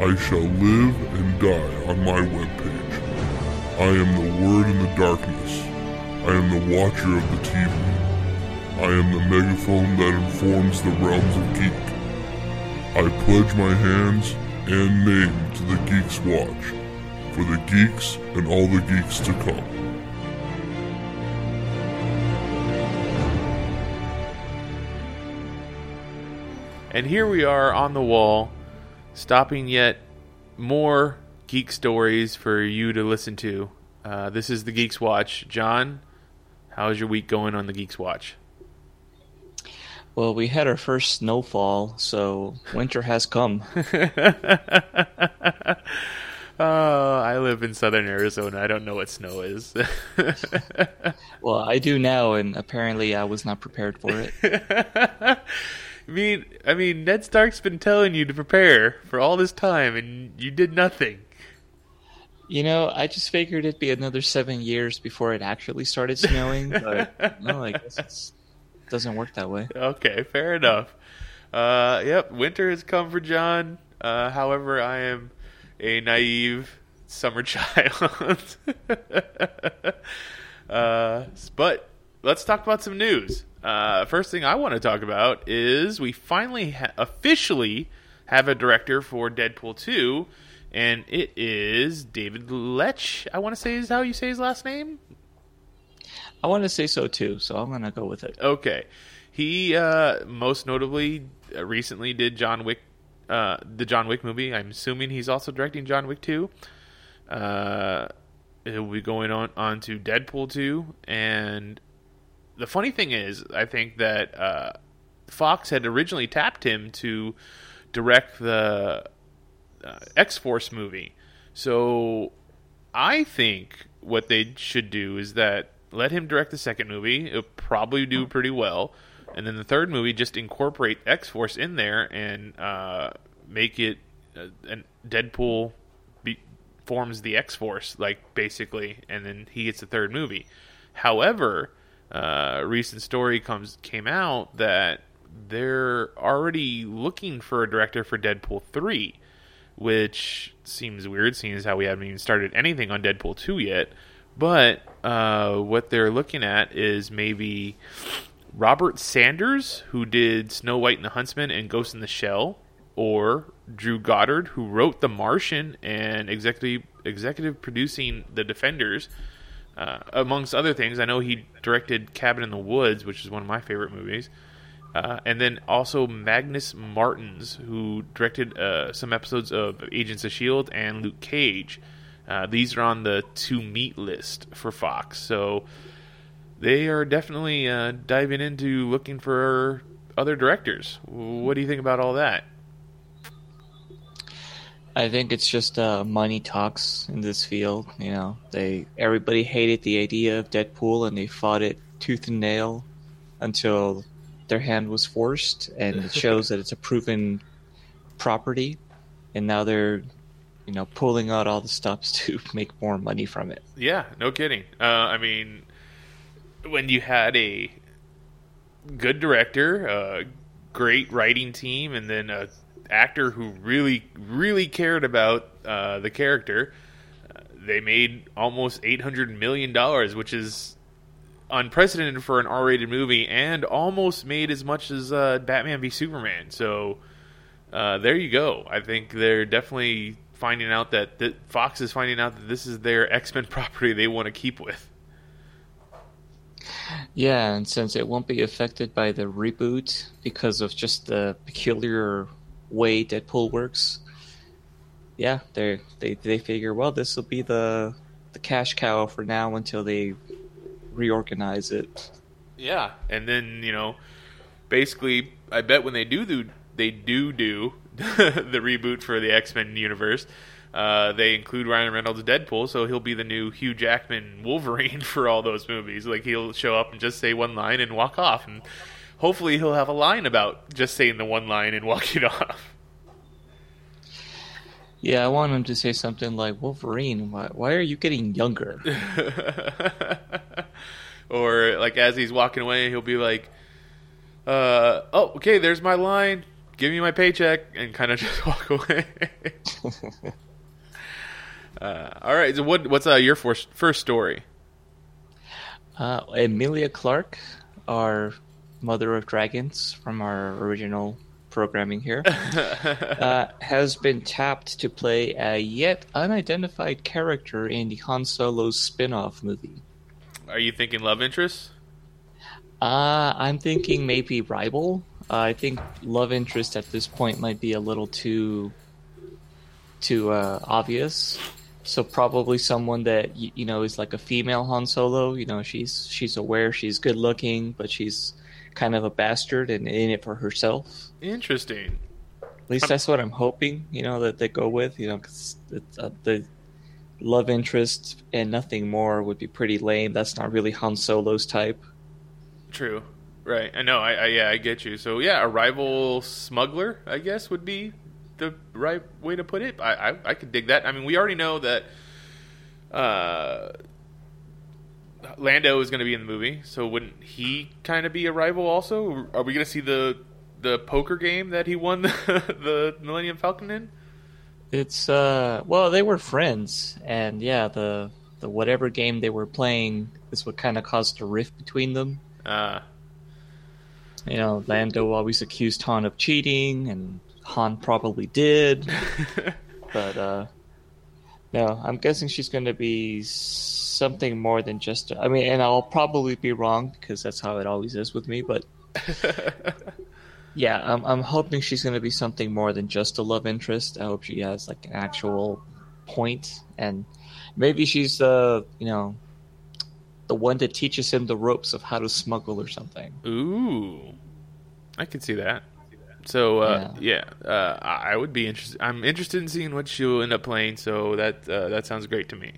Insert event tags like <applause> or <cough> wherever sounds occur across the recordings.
I shall live and die on my webpage. I am the word in the darkness. I am the watcher of the TV. I am the megaphone that informs the realms of geek. I pledge my hands and name to the Geeks Watch, for the geeks and all the geeks to come. And here we are on the wall, stopping yet more geek stories for you to listen to. Uh, this is the Geeks Watch. John, how's your week going on the Geeks Watch? Well, we had our first snowfall, so <laughs> winter has come. <laughs> Oh, I live in southern Arizona. I don't know what snow is. <laughs> well, I do now, and apparently I was not prepared for it. I mean, I mean, Ned Stark's been telling you to prepare for all this time, and you did nothing. You know, I just figured it'd be another seven years before it actually started snowing, but <laughs> no, I guess it doesn't work that way. Okay, fair enough. Uh, yep, winter has come for John. Uh, however, I am a naive summer <laughs> child. <laughs> uh, but let's talk about some news. Uh, first thing I want to talk about is we finally ha- officially have a director for Deadpool 2, and it is David Leitch. I want to say is how you say his last name. I want to say so too, so I'm gonna go with it. Okay, he uh, most notably uh, recently did John Wick uh, the John Wick movie. I'm assuming he's also directing John Wick 2. Uh, he'll be going on, on to Deadpool 2. And the funny thing is, I think that uh, Fox had originally tapped him to direct the uh, X Force movie. So I think what they should do is that let him direct the second movie. It'll probably do pretty well and then the third movie just incorporate X Force in there and uh, make it uh, and Deadpool forms the X Force like basically, and then he gets the third movie. However, uh, recent story comes came out that they're already looking for a director for Deadpool three, which seems weird, seeing as how we haven't even started anything on Deadpool two yet. But uh, what they're looking at is maybe Rupert Sanders, who did Snow White and the Huntsman and Ghost in the Shell, or Drew Goddard, who wrote The Martian and executive executive producing The Defenders, uh, amongst other things. I know he directed Cabin in the Woods, which is one of my favorite movies. Uh, and then also Magnus Martens, who directed uh, some episodes of Agents of S.H.I.E.L.D. and Luke Cage. Uh, these are on the to meet list for Fox. So they are definitely uh, diving into looking for other directors. What do you think about all that? I think it's just uh, money talks in this field. You know, they everybody hated the idea of Deadpool, and they fought it tooth and nail until their hand was forced, and it shows that it's a proven property. And now they're, you know, pulling out all the stops <laughs> to make more money from it. Yeah, no kidding. Uh, I mean, when you had a good director, a great writing team, and then a actor who really, really cared about uh, the character, uh, they made almost eight hundred million dollars, which is unprecedented for an R-rated movie, and almost made as much as uh, Batman v Superman. So uh, there you go. I think they're definitely finding out that, that Fox is finding out that this is their X Men <laughs> property they want to keep with. Yeah, and since it won't be affected by the reboot because of just the peculiar way Deadpool works, yeah, they they they figure well this will be the the cash cow for now until they reorganize it. Yeah, and then you know, basically, I bet when they do do they do do <laughs> the reboot for the X Men universe. Uh, they include Ryan Reynolds Deadpool, so he'll be the new Hugh Jackman Wolverine <laughs> for all those movies. Like he'll show up and just say one line and walk off, and hopefully he'll have a line about just saying the one line and <laughs> walking off. Yeah, I want him to say something like, Wolverine, why, why are you getting younger? <laughs> or like as he's walking away, he'll be like, uh, "Oh, okay, there's my line. Give me my paycheck," and kind of <laughs> just walk away. uh, all right, so what what's uh, your first first story? Uh, Emilia Clarke, our Mother of Dragons from our original programming here, <laughs> uh, has been tapped to play a yet unidentified character in the Han Solo spin off movie. Are you thinking love interest? Uh, I'm thinking maybe rival. Uh, I think love interest at this point might be a little too too uh, obvious. So probably someone that you, you know is like a female Han Solo. You know, she's she's aware, she's good looking, but she's kind of a bastard and in it for herself. Interesting. At least that's what I'm hoping. You know that they go with. You know, because uh, the love interest and nothing more would be pretty lame. That's not really Han Solo's type. True. Right. I know. I, I yeah. I get you. So yeah, a rival smuggler, I guess, would be the right way to put it. I I, I could dig that. I mean, we already know that. Uh, Lando is going to be in the movie, so wouldn't he kind of be a rival? Also, are we going to see the the poker game that he won <laughs> the, the Millennium Falcon in? It's uh, well, they were friends, and yeah, the the whatever game they were playing is what kind of caused a rift between them. Uh, You know, Lando always accused Han of cheating, and Han probably did. <laughs> but uh, no, I'm guessing she's going to be something more than just. I mean, and I'll probably be wrong because that's how it always is with me. But <laughs> yeah, I'm I'm hoping she's going to be something more than just a love interest. I hope she has like an actual point, and maybe she's uh you know the one that teaches him the ropes of how to smuggle or something. Ooh, I could see that. So uh, yeah, uh, I I would be interested. I'm interested in seeing what she'll end up playing. So that uh, that sounds great to me.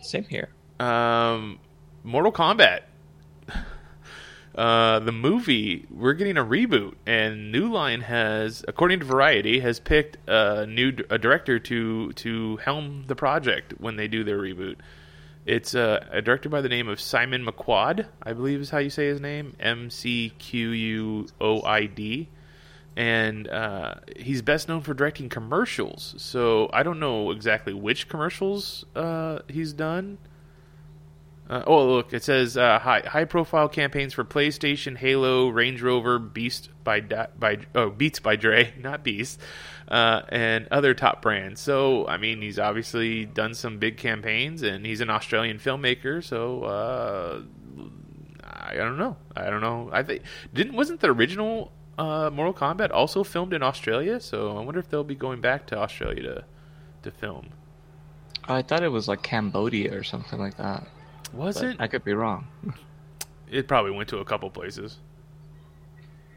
Same here. Um, Mortal Kombat. <laughs> Uh, the movie we're getting a reboot, and New Line has, according to Variety, has picked a new a director to to helm the project when they do their reboot. It's uh, a director by the name of Simon McQuoid, I believe is how you say his name, M C Q U O I D, and uh, he's best known for directing commercials. So I don't know exactly which commercials uh, he's done. Uh, oh, look! It says uh, high high profile campaigns for PlayStation, Halo, Range Rover, Beast by by oh Beats by Dre, <laughs> not Beast, uh, and other top brands. So I mean, he's obviously done some big campaigns, and he's an Australian filmmaker. So uh, I don't know. I don't know. I think didn't wasn't the original uh, Mortal Kombat also filmed in Australia? So I wonder if they'll be going back to Australia to to film. I thought it was like Cambodia or something like that. Was but it? I could be wrong. <laughs> It probably went to a couple places.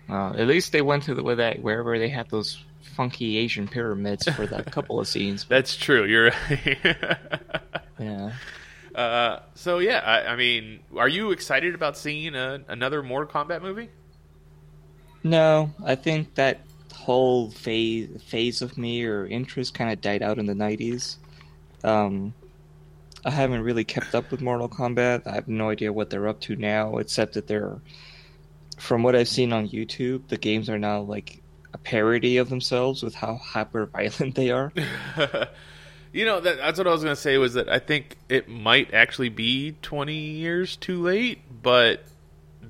Uh, at least they went to the where that wherever they had those funky Asian pyramids for that <laughs> couple of scenes. That's true. You're right. <laughs> Yeah. uh, so yeah, I, I mean, are you excited about seeing a, another Mortal Kombat movie? No, I think that whole phase phase of me or interest kind of died out in the '90s. Um, I haven't really kept up with Mortal Kombat. I have no idea what they're up to now, except that they're, from what I've seen on YouTube, the games are now like a parody of themselves with how hyper violent they are. <laughs> you know, that, that's what I was going to say was that I think it might actually be 20 years too late, but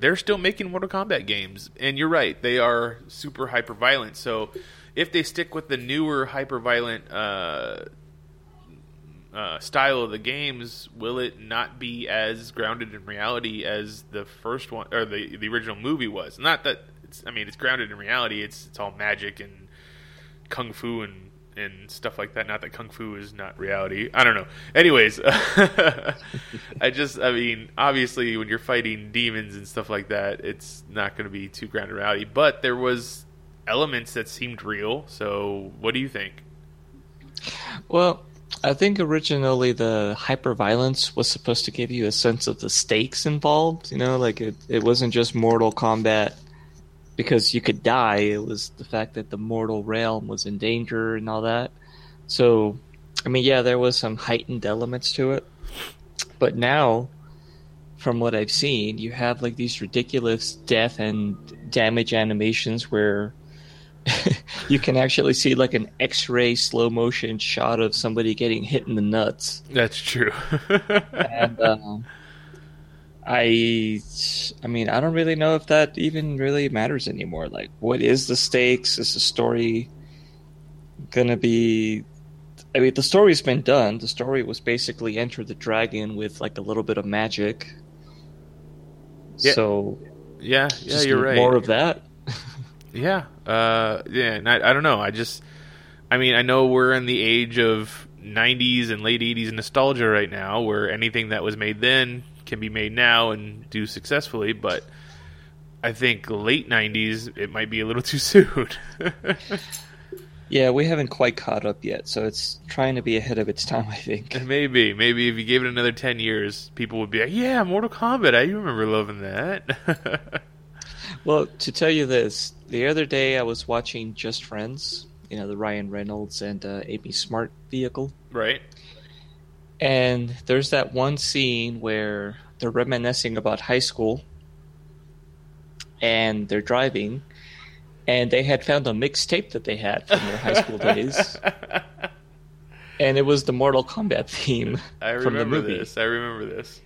they're still making Mortal Kombat games. And you're right, they are super hyper violent. So if they stick with the newer hyper violent uh, uh, style of the games, will it not be as grounded in reality as the first one or the the original movie was? Not that it's, I mean, it's grounded in reality. It's it's all magic and kung fu and and stuff like that. Not that kung fu is not reality. I don't know. Anyways, <laughs> I just I mean, obviously when you're fighting demons and stuff like that, it's not going to be too grounded reality. But there was elements that seemed real. So, what do you think? Well, I think originally the hyper violence was supposed to give you a sense of the stakes involved. You know, like it, it wasn't just Mortal Kombat because you could die. It was the fact that the mortal realm was in danger and all that. So, I mean, yeah, there was some heightened elements to it. But now, from what I've seen, you have like these ridiculous death and damage animations where <laughs> you can actually see like an X-ray slow motion shot of somebody getting hit in the nuts. That's true. <laughs> and um, I, I mean, I don't really know if that even really matters anymore. Like, what is the stakes? Is the story gonna be? I mean, the story's been done. The story was basically Enter the Dragon with like a little bit of magic. Yeah. So yeah, yeah, you're right. More of that. <laughs> Yeah, uh, yeah. And I, I don't know. I just, I mean, I know we're in the age of '90s and late '80s nostalgia right now, where anything that was made then can be made now and do successfully. But I think late '90s, it might be a little <laughs> too soon. Yeah, we haven't quite caught up yet, so it's trying to be ahead of its time. I think. <laughs> maybe, maybe if you gave it another ten years, people would be like, "Yeah, Mortal Kombat. I remember loving that." <laughs> Well, to tell you this, the other day I was watching Just Friends, you know, the Ryan Reynolds and uh, Amy Smart vehicle. right? And there's that one scene where they're reminiscing about high school and they're driving and they had found a mixtape that they had from their high school days. <laughs> And it was the Mortal Kombat theme I from the remember movie. this. I remember this.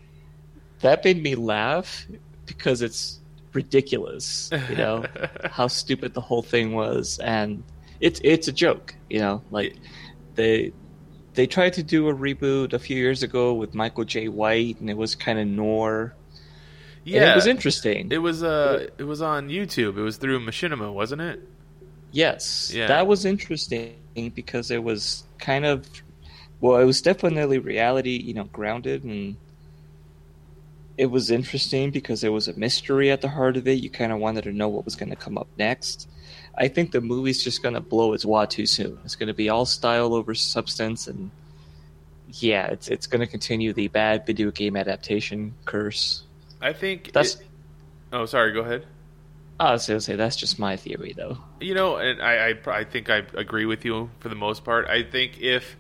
That made me laugh because it's ridiculous, you know, <laughs> how stupid the whole thing was and it's it's a joke, you know, like they they tried to do a reboot a few years ago with Michael Jai White and it was kind of noir. and Yeah, it was interesting. It was uh, it was on YouTube. It was through Machinima, wasn't it? yes, Yeah. that was interesting because it was kind of well, it was definitely reality, you know, grounded and it was interesting because there was a mystery at the heart of it. You kind of wanted to know what was going to come up next. I think the movie's just going to blow its wad too soon. It's going to be all style over substance, and yeah, it's it's going to continue the bad video game adaptation curse. I think That's it- oh, sorry. Go ahead. I was to say that's just my theory, though. You know, and I, I I think I agree with you for the most part. I think if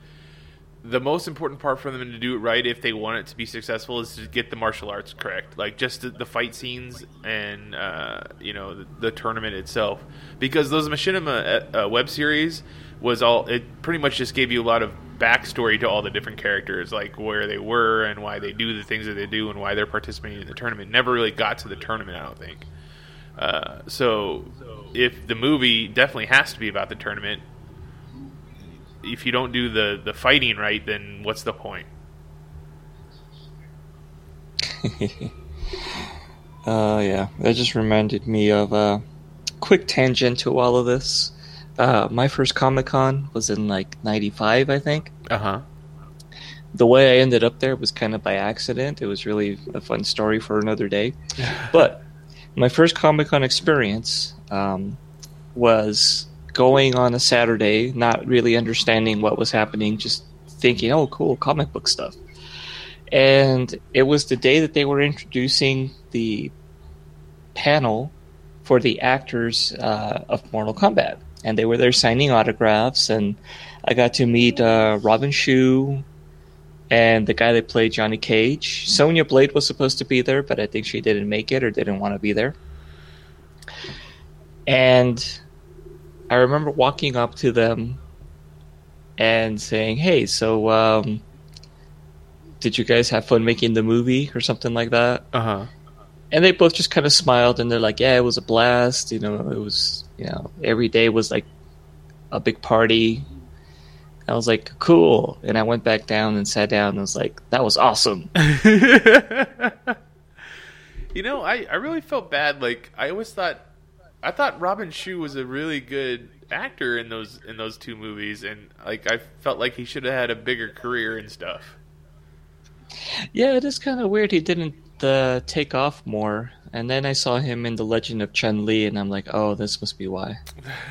the most important part for them to do it right, if they want it to be successful, is to get the martial arts correct, like just the, the fight scenes and uh, you know the, the tournament itself, because those Machinima uh, uh, web series was all it pretty much just gave you a lot of backstory to all the different characters, like where they were and why they do the things that they do and why they're participating in the tournament. Never really got to the tournament, I don't think. Uh, so if the movie definitely has to be about the tournament, if you don't do the the fighting right, then what's the point? <laughs> Uh, yeah, that just reminded me of a quick tangent to all of this. Uh, my first Comic Con was in like '95, I think. Uh huh. the way I ended up there was kind of by accident. It was really a fun story for another day. <laughs> but my first Comic Con experience um, was going on a Saturday, not really understanding what was happening, just thinking, oh, cool, comic book stuff. And it was the day that they were introducing the panel for the actors uh, of Mortal Kombat. And they were there signing autographs, and I got to meet uh, Robin Shou, and the guy that played Johnny Cage. Sonya Blade was supposed to be there, but I think she didn't make it or didn't want to be there. And I remember walking up to them and saying, "Hey, so um, did you guys have fun making the movie or something like that?" Uh huh. And they both just kind of smiled and they're like, "Yeah, it was a blast. You know, it was you know every day was like a big party." I was like, "Cool," and I went back down and sat down and was like, "That was awesome." <laughs> <laughs> you know, I, I really felt bad. Like I always thought, I thought Robin Shou was a really good actor in those in those two movies, and like I felt like he should have had a bigger career and stuff. Yeah, it is kind of weird he didn't uh, take off more. and then I saw him in The Legend of Chun Li, and I'm like, oh, this must be why.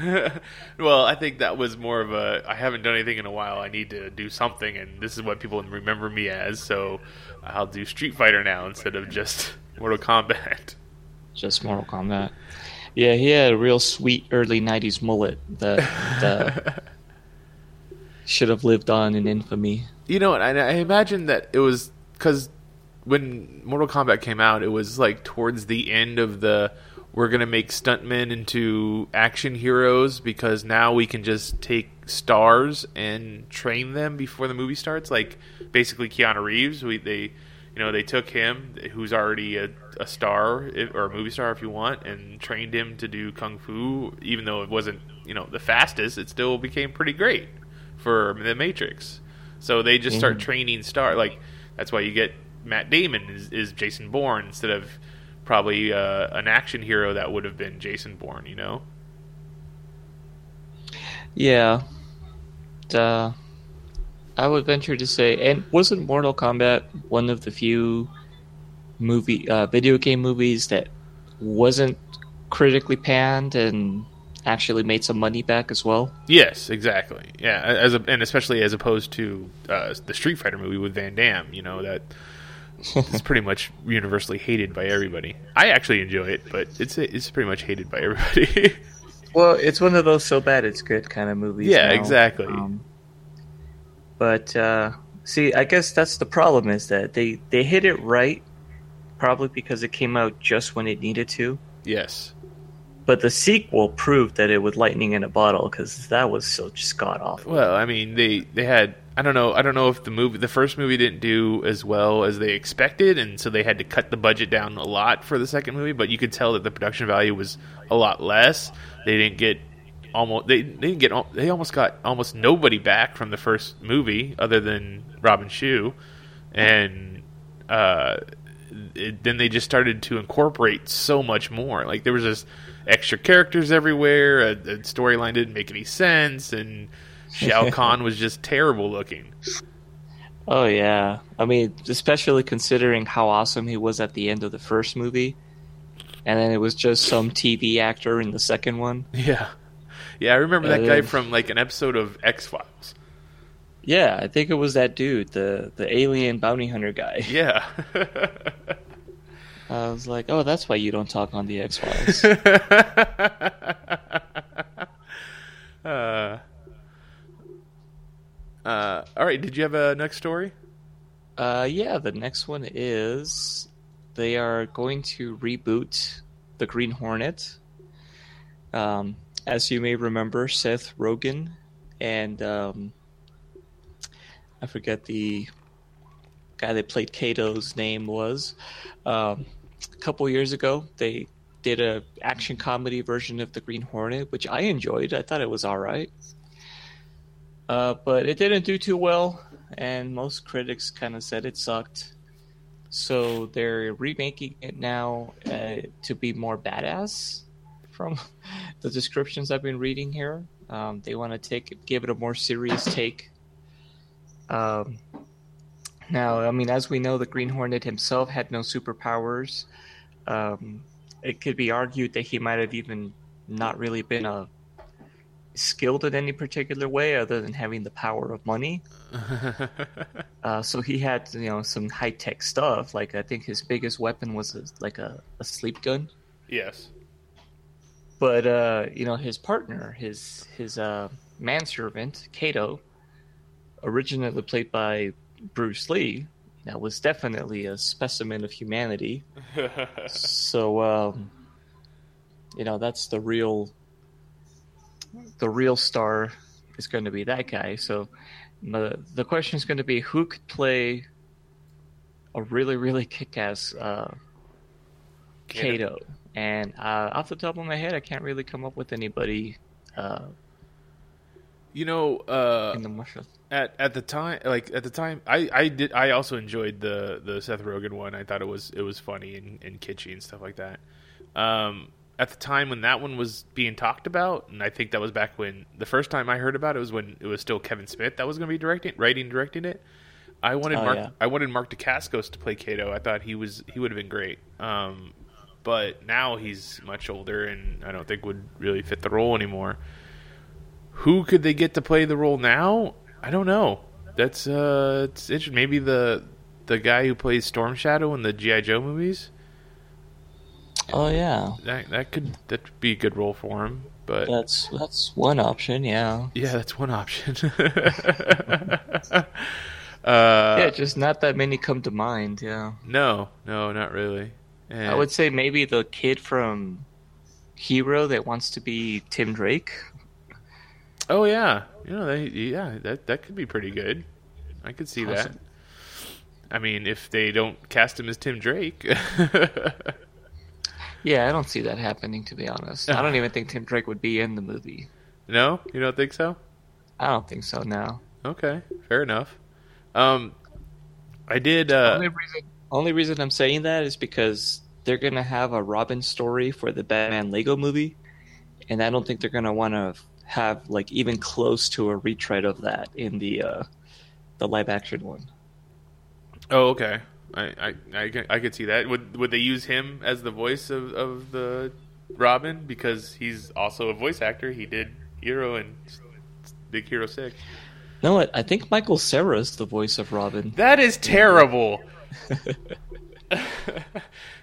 <laughs> well, I think that was more of a I haven't done anything in a while. I need to do something, and this is what people remember me as. So I'll do Street Fighter now instead of just <laughs> Mortal Kombat. Just Mortal Kombat. Yeah, he had a real sweet early '90s mullet that, that <laughs> should have lived on in infamy. You know, and I imagine that it was because when Mortal Kombat came out, it was like towards the end of the we're gonna make stuntmen into action heroes because now we can just take stars and train them before the movie starts. Like basically Keanu Reeves, we they you know they took him who's already a, a star or a movie star if you want and trained him to do kung fu. Even though it wasn't you know the fastest, it still became pretty great for the Matrix. So they just start Mhm. training star like that's why you get Matt Damon is, is Jason Bourne instead of probably uh, an action hero that would have been Jason Bourne. You know. Yeah. Uh, I would venture to say, and wasn't Mortal Kombat one of the few movie, uh, video game movies that wasn't critically panned and actually made some money back as well? Yes, exactly. Yeah, as a, and especially as opposed to uh, the Street Fighter movie with Van Damme, you know that it's pretty much universally hated by everybody. I actually enjoy it, but it's it's pretty much hated by everybody. <laughs> Well, it's one of those so bad it's good kind of movies. Yeah, now. exactly. Um, but uh, see, I guess that's the problem is that they they hit it right, probably because it came out just when it needed to. yes. But the sequel proved that it was lightning in a bottle because that was so just god awful. Well, I mean, they they had I don't know I don't know if the movie the first movie didn't do as well as they expected, and so they had to cut the budget down a lot for the second movie. But you could tell that the production value was a lot less. They didn't get almost they, they didn't get they almost got almost nobody back from the first movie other than Robin Shou, and uh, it, then they just started to incorporate so much more. Like there was just extra characters everywhere. A, a storyline didn't make any sense, and Shao <laughs> Kahn was just terrible looking. Oh yeah, I mean, especially considering how awesome he was at the end of the first movie, and then it was just some TV actor in the second one. <laughs> Yeah, yeah. I remember that Uh, guy from like an episode of X Files. Yeah, I think it was that dude, the the alien bounty hunter guy. Yeah. <laughs> I was like, oh, that's why you don't talk on the X Files. <laughs> uh, uh, all right. Did you have a next story? uh, yeah, the next one is they are going to reboot the Green Hornet. Um, as you may remember, Seth Rogen and um, I forget the guy that played Kato's name was. Um, a couple years ago, they did a action comedy version of the Green Hornet, which I enjoyed. I thought it was all right, uh, but it didn't do too well, and most critics kind of said it sucked. So they're remaking it now uh, to be more badass. From the descriptions I've been reading here, um, they want to take give it a more serious take. Um, now, I mean, as we know, the Green Hornet himself had no superpowers. Um, it could be argued that he might have even not really been a skilled in any particular way other than having the power of money. <laughs> Uh, so he had, you know, some high tech stuff. Like I think his biggest weapon was a, like a, a sleep gun. yes. But uh, you know, his partner, his his uh, manservant, Kato, originally played by Bruce Lee, that was definitely a specimen of humanity. <laughs> so um, you know, that's the real the real star is going to be that guy. So the the question is going to be who could play a really really kick-ass uh, Kato. And uh, off the top of my head, I can't really come up with anybody uh, You know, uh, in the martial. at at the time like at the time I, I did I also enjoyed the the Seth Rogen one. I thought it was it was funny and, and kitschy and stuff like that. Um at the time when that one was being talked about, and I think that was back when the first time I heard about it was when it was still Kevin Smith that was going to be directing, writing, directing it. I wanted Oh, Mark, yeah. I wanted Mark Dacascos to play Kato. I thought he was he would have been great. Um, but now he's much older, and I don't think would really fit the role anymore. Who could they get to play the role now? I don't know. That's uh, it's interesting. Maybe the the guy who plays Storm Shadow in the GI Joe movies. Oh yeah, That that could that be a good role for him. But that's that's one option. Yeah. yeah, that's one option. <laughs> <laughs> uh, yeah, just not that many come to mind. Yeah. no, no, not really. And I would say maybe the kid from Hero that wants to be Tim Drake. Oh yeah, you know, they, yeah, that that could be pretty good. I could see that. I mean, if they don't cast him as Tim Drake, <laughs> Yeah, I don't see that happening to be honest. I don't <laughs> even think Tim Drake would be in the movie. no, you don't think so? I don't think so. No. Okay, fair enough. Um, I did. Uh, only reason only reason I'm saying that is because they're gonna have a Robin story for the Batman Lego movie, and I don't think they're gonna want to have like even close to a retread of that in the uh, the live action one. oh, okay. I, I, I, can- I could see that. Would would they use him as the voice of, of the Robin because he's also a voice actor? He did Hero and Big Hero Six. No? I think Michael Cera is the voice of Robin. That is terrible. <laughs>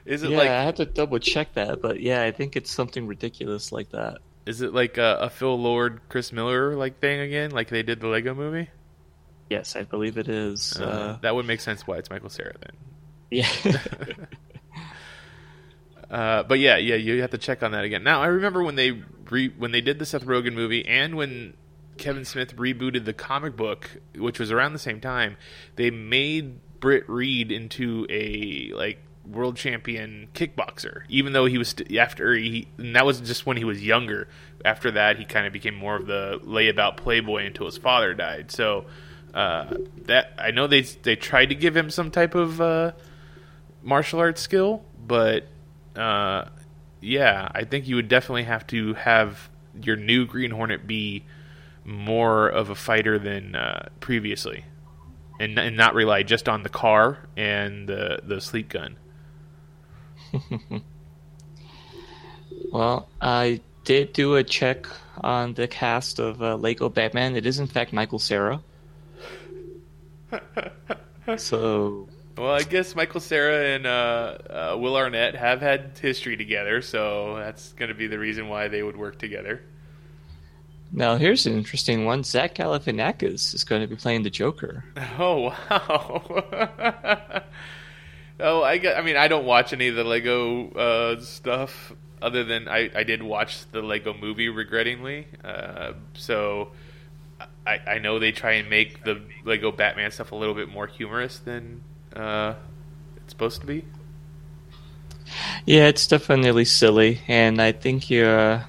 is it yeah, like I have to double check that, but yeah, I think it's something ridiculous like that. Is it like a, a Phil Lord, Chris Miller like thing again, like they did the Lego movie? Yes, I believe it is. Uh, Uh, that would make sense why it's Michael Cera then. yeah. <laughs> Uh, but yeah, yeah, you have to check on that again. Now I remember when they re- when they did the Seth Rogen movie and when Kevin Smith rebooted the comic book, which was around the same time, they made Britt Reed into a like world champion kickboxer, even though he was st- after he and that was just when he was younger. After that, he kind of became more of the layabout playboy until his father died. So uh, that I know they they tried to give him some type of uh, martial arts skill, but uh, yeah, I think you would definitely have to have your new Green Hornet be more of a fighter than uh, previously, and, and not rely just on the car and the the sleep gun. <laughs> well, I did do a check on the cast of uh, Lego Batman. It is in fact Michael Cera. <laughs> so Well, I guess Michael Cera and uh, uh, Will Arnett have had history together, so that's going to be the reason why they would work together. Now here's an interesting one. Zach Galifianakis is going to be playing the Joker. <laughs> Oh wow! <laughs> oh, I get. I mean, I don't watch any of the Lego uh, stuff other than I, I did watch the Lego Movie, regrettingly. Uh, so I, I know they try and make the Lego Batman stuff a little bit more humorous than uh, it's supposed to be. Yeah, it's definitely silly, and I think you uh,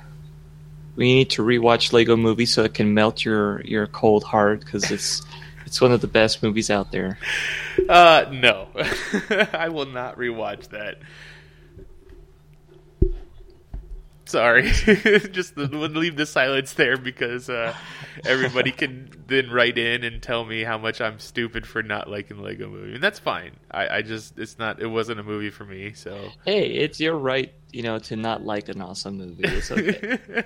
we need to rewatch Lego Movie so it can melt your your cold heart because it's it's one of the best movies out there. Uh, no, <laughs> I will not rewatch that. Sorry, <laughs> just the, leave the silence there because uh, everybody can <laughs> then write in and tell me how much I'm stupid for not liking the Lego Movie, and that's fine. I, I just it's not it wasn't a movie for me, so. Hey, it's your right, you know, to not like an awesome movie. It's okay. <laughs>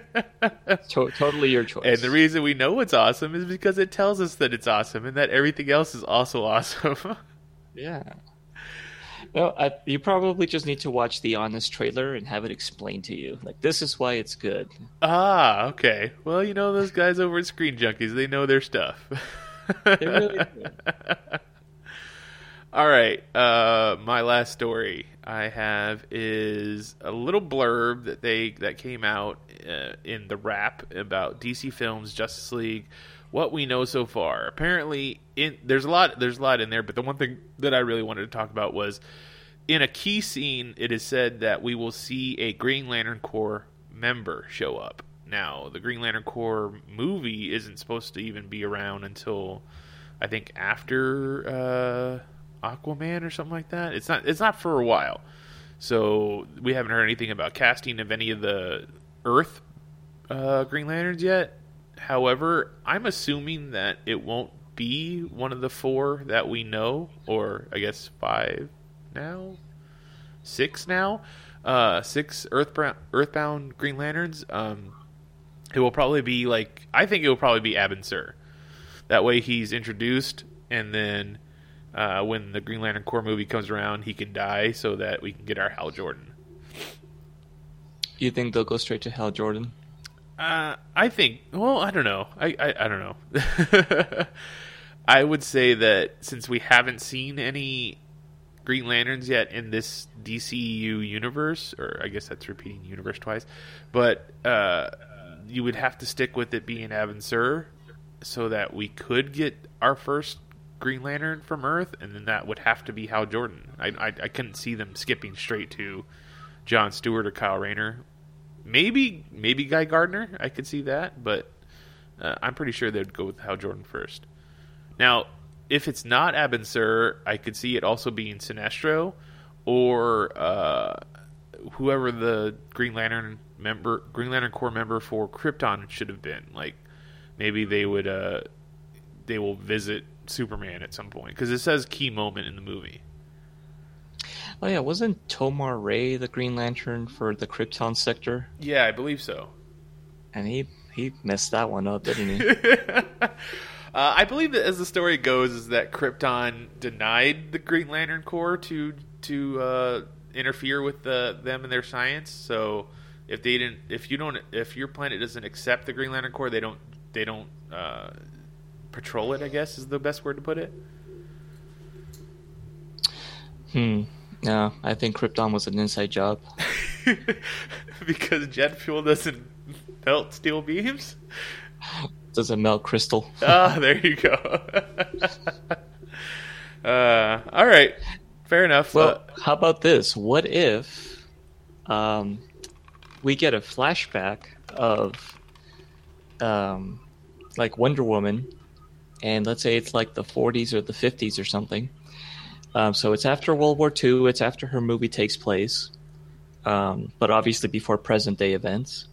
to- totally your choice. And the reason we know it's awesome is because it tells us that it's awesome and that everything else is also awesome. yeah. No, I, you probably just need to watch the honest trailer and have it explained to you. Like this is why it's good. ah, okay. Well, you know those guys over at Screen Junkies, they know their stuff. They really <laughs> do. All right. Uh, my last story I have is a little blurb that they that came out uh, in the wrap about DC Films Justice League. What we know so far. Apparently, in there's a lot there's a lot in there, but the one thing that I really wanted to talk about was in a key scene. It is said that we will see a Green Lantern Corps member show up. Now, the Green Lantern Corps movie isn't supposed to even be around until I think after uh, Aquaman or something like that. It's not. It's not for a while. So we haven't heard anything about casting of any of the Earth uh, Green Lanterns yet. However, I'm assuming that it won't be one of the four that we know, or I guess five now, six now. uh, six Earthbound, Earthbound Green Lanterns, um, it will probably be like I think it will probably be Abin Sur. That way, he's introduced, and then uh, when the Green Lantern Corps movie comes around, he can die so that we can get our Hal Jordan. You think they'll go straight to Hal Jordan? Uh, I think. Well, I don't know. I I, I don't know. <laughs> I would say that since we haven't seen any Green Lanterns yet in this DCU universe, or I guess that's repeating universe twice, but uh, you would have to stick with it being Sur so that we could get our first Green Lantern from Earth, and then that would have to be Hal Jordan. I, I, I couldn't see them skipping straight to John Stewart or Kyle Rayner. Maybe maybe Guy Gardner, I could see that, but uh, I'm pretty sure they'd go with Hal Jordan first. Now, if it's not Abin Sur, I could see it also being Sinestro or uh, whoever the Green Lantern member, Green Lantern Corps member for Krypton should have been. Like maybe they would uh, they will visit Superman at some point because it says key moment in the movie. Oh yeah, wasn't Tomar-Re the Green Lantern for the Krypton sector? Yeah, I believe so. And he he messed that one up, didn't he? <laughs> uh, I believe that as the story goes, is that Krypton denied the Green Lantern Corps to to uh, interfere with the, them and their science. So if they didn't, if you don't, if your planet doesn't accept the Green Lantern Corps, they don't they don't uh, patrol it. I guess is the best word to put it. Hmm. No, I think Krypton was an inside job. <laughs> because jet fuel doesn't melt steel beams. Doesn't melt crystal. Ah, there you go. <laughs> uh, all right, fair enough. Well, Uh, how about this? What if um, we get a flashback of um, like Wonder Woman, and let's say it's like the 40s or the 50s or something. Um, so it's after World War II. It's after her movie takes place, um, but obviously before present day events.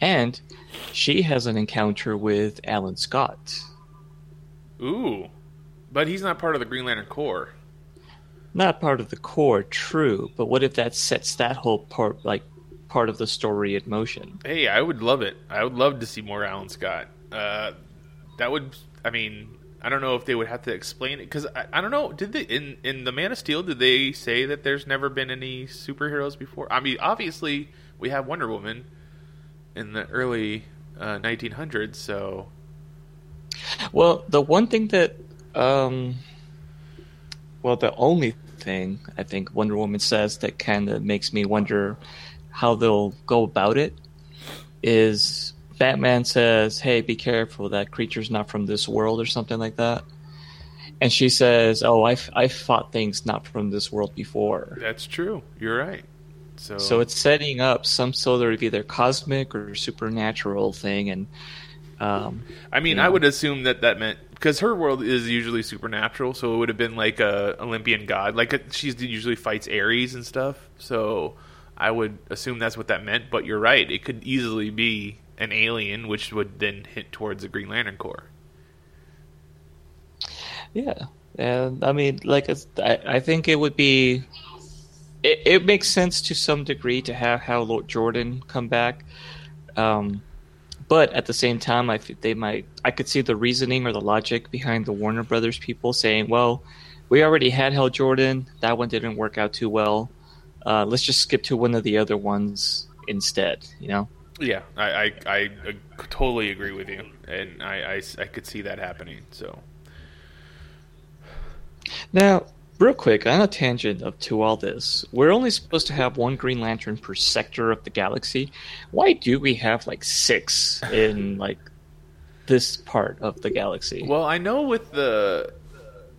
And she has an encounter with Alan Scott. ooh, but he's not part of the Green Lantern Corps. not part of the core, true, but what if that sets that whole part like part of the story in motion? Hey, I would love it. I would love to see more Alan Scott. Uh, that would, I mean, I don't know if they would have to explain it because I, I don't know. Did they in in the Man of Steel? Did they say that there's never been any superheroes before? I mean, obviously we have Wonder Woman in the early uh, 1900s, so Well, the one thing that um well, the only thing I think Wonder Woman says that kind of makes me wonder how they'll go about it is Batman says, "Hey, be careful that creature's not from this world" or something like that. And she says, "Oh, I've I've fought things not from this world before." that's true. You're right. So, So it's setting up some sort of either cosmic or supernatural thing, and um, I mean. I would assume that that meant because her world is usually supernatural, so it would have been like a Olympian god. Like a, she's usually fights Ares and stuff. So I would assume that's what that meant. But you're right; it could easily be an alien, which would then hit towards the Green Lantern Corps. yeah, and I mean, like I, I think it would be, it, it makes sense to some degree to have how Lord Jordan come back, um, but at the same time, I they might, I could see the reasoning or the logic behind the Warner Brothers people saying, well, we already had Hal Jordan, that one didn't work out too well. Uh, let's just skip to one of the other ones instead, you know. Yeah, I I, I, totally agree with you, and I I could see that happening. So Now, real quick, on a tangent of to all this, we're only supposed to have one Green Lantern per sector of the galaxy. Why do we have like six in like this part of the galaxy? Well, I know with the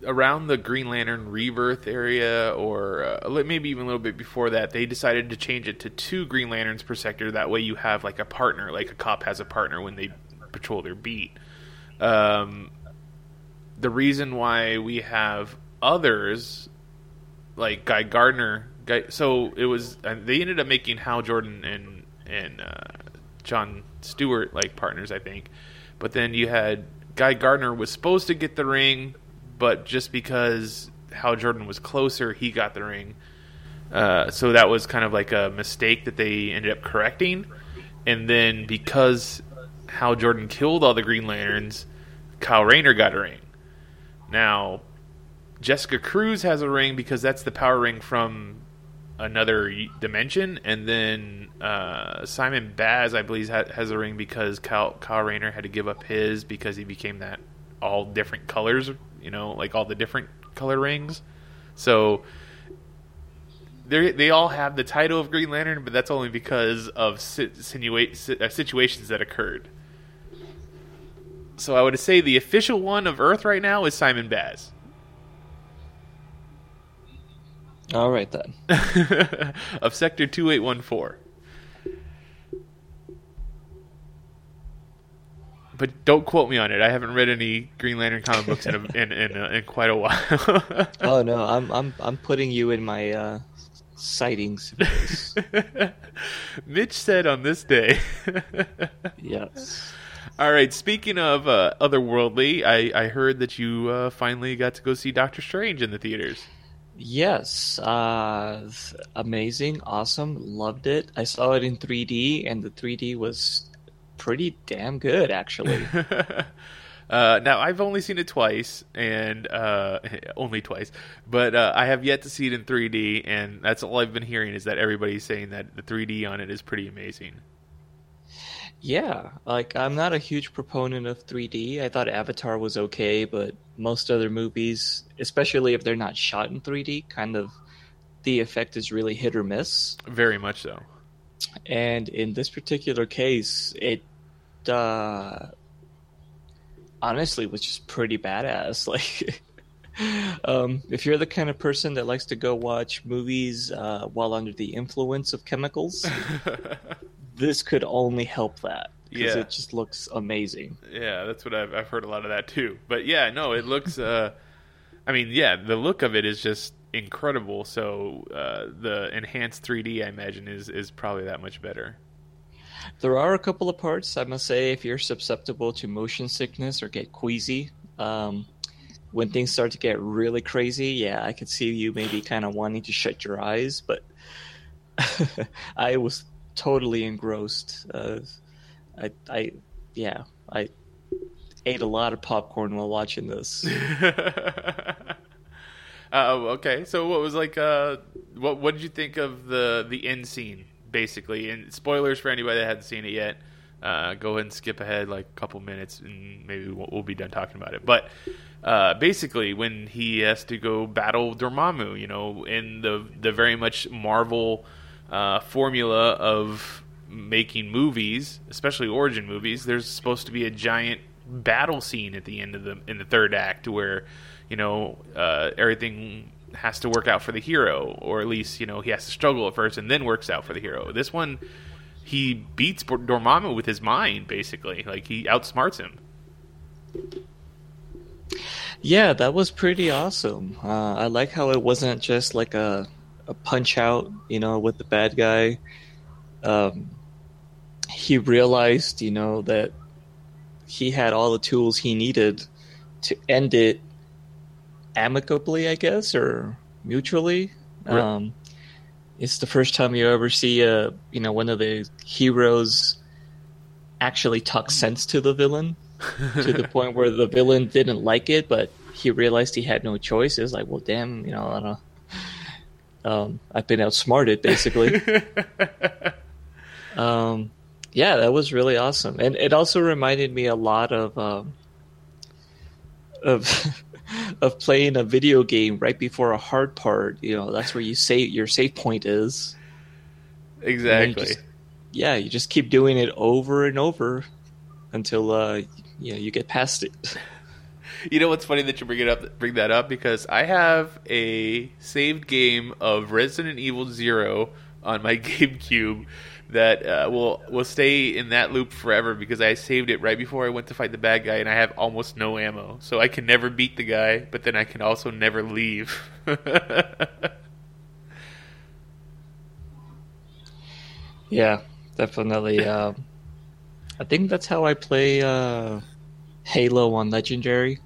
around the Green Lantern Rebirth area, or uh, maybe even a little bit before that, they decided to change it to two Green Lanterns per sector. That way, you have like a partner, like a cop has a partner when they patrol their beat. Um, the reason why we have others like Guy Gardner, Guy, so it was uh, they ended up making Hal Jordan and and uh, John Stewart like partners, I think. But then you had Guy Gardner was supposed to get the ring, but just because Hal Jordan was closer, he got the ring. Uh, so that was kind of like a mistake that they ended up correcting. And then because Hal Jordan killed all the Green Lanterns, Kyle Rayner got a ring. Now, Jessica Cruz has a ring because that's the power ring from another dimension, and then uh, Simon Baz, I believe, ha- has a ring because Kyle, Kyle Rayner had to give up his because he became that all different colors, you know, like all the different color rings. So they they all have the title of Green Lantern, but that's only because of si- sinua- si- uh, situations that occurred. So I would say the official one of Earth right now is Simon Baz. All right then. <laughs> of Sector 2814. But don't quote me on it. I haven't read any Green Lantern comic books in a, in, in, a, in quite a while. <laughs> Oh no, I'm I'm I'm putting you in my uh, sightings. <laughs> Mitch said on this day. <laughs> yes. All right, speaking of uh, otherworldly, I, I heard that you uh, finally got to go see Doctor Strange in the theaters. Yes. Uh, amazing, awesome, loved it. I saw it in 3D, and the 3D was pretty damn good, actually. <laughs> Uh, now I've only seen it twice, and uh, <laughs> only twice, but uh, I have yet to see it in 3D, and that's all I've been hearing is that everybody's saying that the 3D on it is pretty amazing. Yeah, like I'm not a huge proponent of 3D. I thought Avatar was okay, but most other movies, especially if they're not shot in 3D, kind of the effect is really hit or miss. Very much so. And in this particular case, it uh, honestly was just pretty badass. <laughs> Like, um, if you're the kind of person that likes to go watch movies uh, while under the influence of chemicals, <laughs> this could only help that because Yeah. it just looks amazing. Yeah, that's what I've I've heard a lot of that too. But yeah, no, it looks. Uh, I mean, yeah, the look of it is just incredible. So uh, the enhanced 3D, I imagine, is is probably that much better. There are a couple of parts, I must say, if you're susceptible to motion sickness or get queasy, um, when things start to get really crazy, yeah, I could see you maybe kind of wanting to shut your eyes, but <laughs> I was totally engrossed. Uh, I, I, yeah, I ate a lot of popcorn while watching this. Oh, <laughs> okay. So what was like? Uh, what what did you think of the the end scene? Basically, and spoilers for anybody that hasn't seen it yet. Uh, go ahead and skip ahead like a couple minutes, and maybe we'll, we'll be done talking about it. But uh, basically, when he has to go battle Dormammu, you know, in the the very much Marvel uh, formula of making movies, especially origin movies, there's supposed to be a giant battle scene at the end of the in the third act where you know uh, everything has to work out for the hero, or at least you know he has to struggle at first and then works out for the hero. This one, he beats Dormammu with his mind, basically. Like he outsmarts him. Yeah, that was pretty awesome. Uh, I like how it wasn't just like a a punch out, you know, with the bad guy. Um, he realized, you know, that he had all the tools he needed to end it amicably, I guess, or mutually. Right. Um, it's the first time you ever see a, you know, one of the heroes actually talk sense to the villain to the <laughs> point where the villain didn't like it, but he realized he had no choice. It was like, well, damn, you know, I don't. Um, I've been outsmarted, basically. <laughs> um, yeah, that was really awesome, and it also reminded me a lot of um, of <laughs> of playing a video game right before a hard part. You know, that's where you save your save point is. You Exactly. just- yeah, you just keep doing it over and over until uh, you know you get past it. <laughs> You know what's funny that you bring it up, bring that up because I have a saved game of Resident Evil Zero on my <laughs> GameCube that uh, will will stay in that loop forever because I saved it right before I went to fight the bad guy and I have almost no ammo, so I can never beat the guy, but then I can also never leave. <laughs> Yeah, definitely. <laughs> Um, I think that's how I play uh, Halo on Legendary.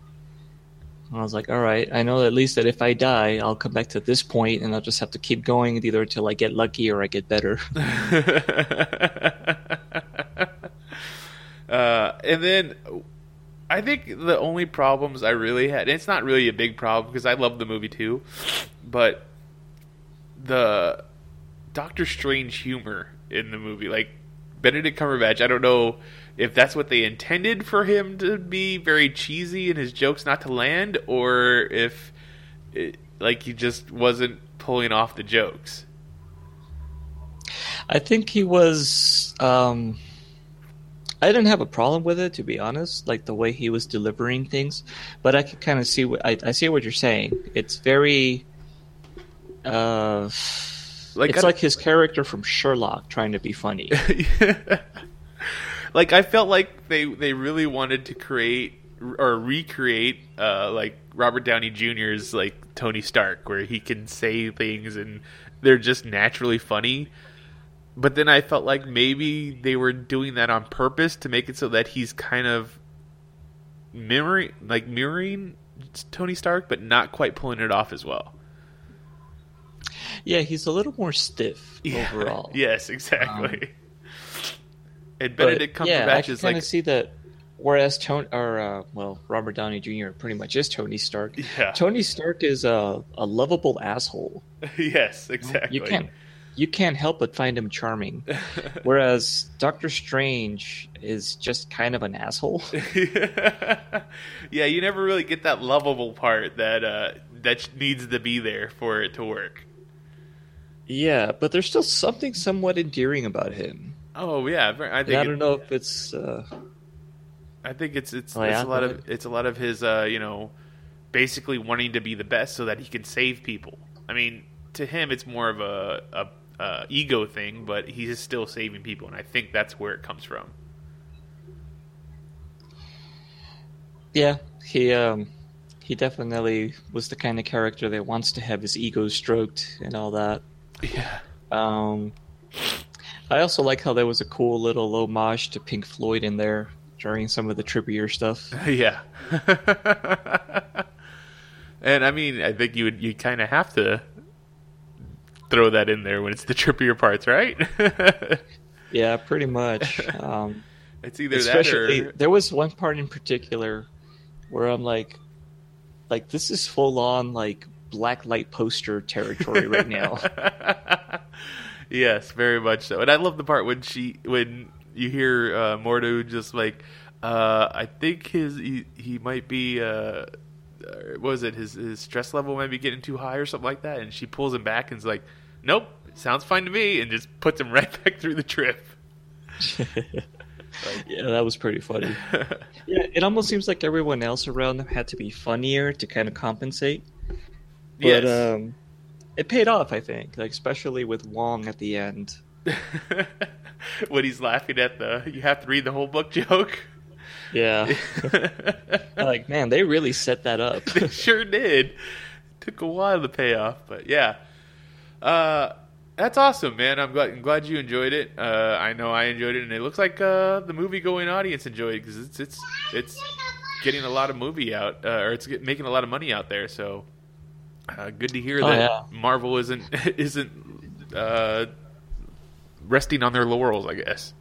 And I was like, all right, I know at least that if I die, I'll come back to this point, and I'll just have to keep going either until I get lucky or I get better. <laughs> uh, and then I think the only problems I really had, it's not really a big problem because I love the movie too, but the Doctor Strange humor in the movie, like Benedict Cumberbatch, I don't know if that's what they intended for him to be very cheesy and his jokes not to land, or if it, like he just wasn't pulling off the jokes. I think he was. Um, I didn't have a problem with it, to be honest, like the way he was delivering things. But I can kind of see what I, I see what you're saying. It's very. Uh, Like it's I- like his character from Sherlock trying to be funny. <laughs> <laughs> like I felt like they they really wanted to create or recreate uh, like Robert Downey Jr.'s like Tony Stark, where he can say things and they're just naturally funny. But then I felt like maybe they were doing that on purpose to make it so that he's kind of mirroring, like mirroring Tony Stark, but not quite pulling it off as well. yeah, he's a little more stiff <laughs> Yeah. overall. yes, exactly. And But, Benedict yeah, I can is kind like of see that. Whereas Tony, or uh, well, Robert Downey Jr. pretty much is Tony Stark. Yeah. Tony Stark is a, a lovable asshole. <laughs> yes, exactly. You can't you can't help but find him charming. <laughs> Whereas Doctor Strange is just kind of an asshole. <laughs> yeah, you never really get that lovable part that uh, that needs to be there for it to work. yeah, but there's still something somewhat endearing about him. Oh yeah, I And think I don't know if it's uh, I think it's it's, Oh, it's yeah? a lot of it's a lot of his uh, you know basically wanting to be the best so that he can save people. I mean, to him it's more of a, a, a ego thing, but he's still saving people, and I think that's where it comes from. yeah, he um he definitely was the kind of character that wants to have his ego stroked and all that. <laughs> Yeah. Um, I also like how there was a cool little homage to Pink Floyd in there during some of the trippier stuff. <laughs> Yeah. and I mean, I think you would you kind of have to throw that in there when it's the trippier parts, right? <laughs> Yeah, pretty much. Um, it's either especially that or there was one part in particular where I'm like, like this is full on like black light poster territory right now. <laughs> yes, very much so. And I love the part when she when you hear uh, Mordo just like, uh, I think his he, he might be. Uh, uh, what was it his his stress level might be getting too high or something like that, and she pulls him back and's like, "Nope, sounds fine to me," and just puts him <laughs> right back through the trip. <laughs> yeah, that was pretty funny. <laughs> Yeah, it almost seems like everyone else around them had to be funnier to kind of compensate. But Yes. um, it paid off, I think, like especially with Wong at the end. <laughs> when he's laughing at the you have to read the whole book joke. Yeah, <laughs> like man, they really set that up. <laughs> they sure did. Took a while to pay off, but yeah. Uh, that's awesome, man. I'm glad, I'm glad you enjoyed it. Uh, I know I enjoyed it, and it looks like uh, the movie going audience enjoyed it because it's it's it's getting a lot of movie out, uh, or it's making a lot of money out there. So uh, good to hear Oh, that yeah. Marvel isn't <laughs> isn't uh, resting on their laurels. I guess.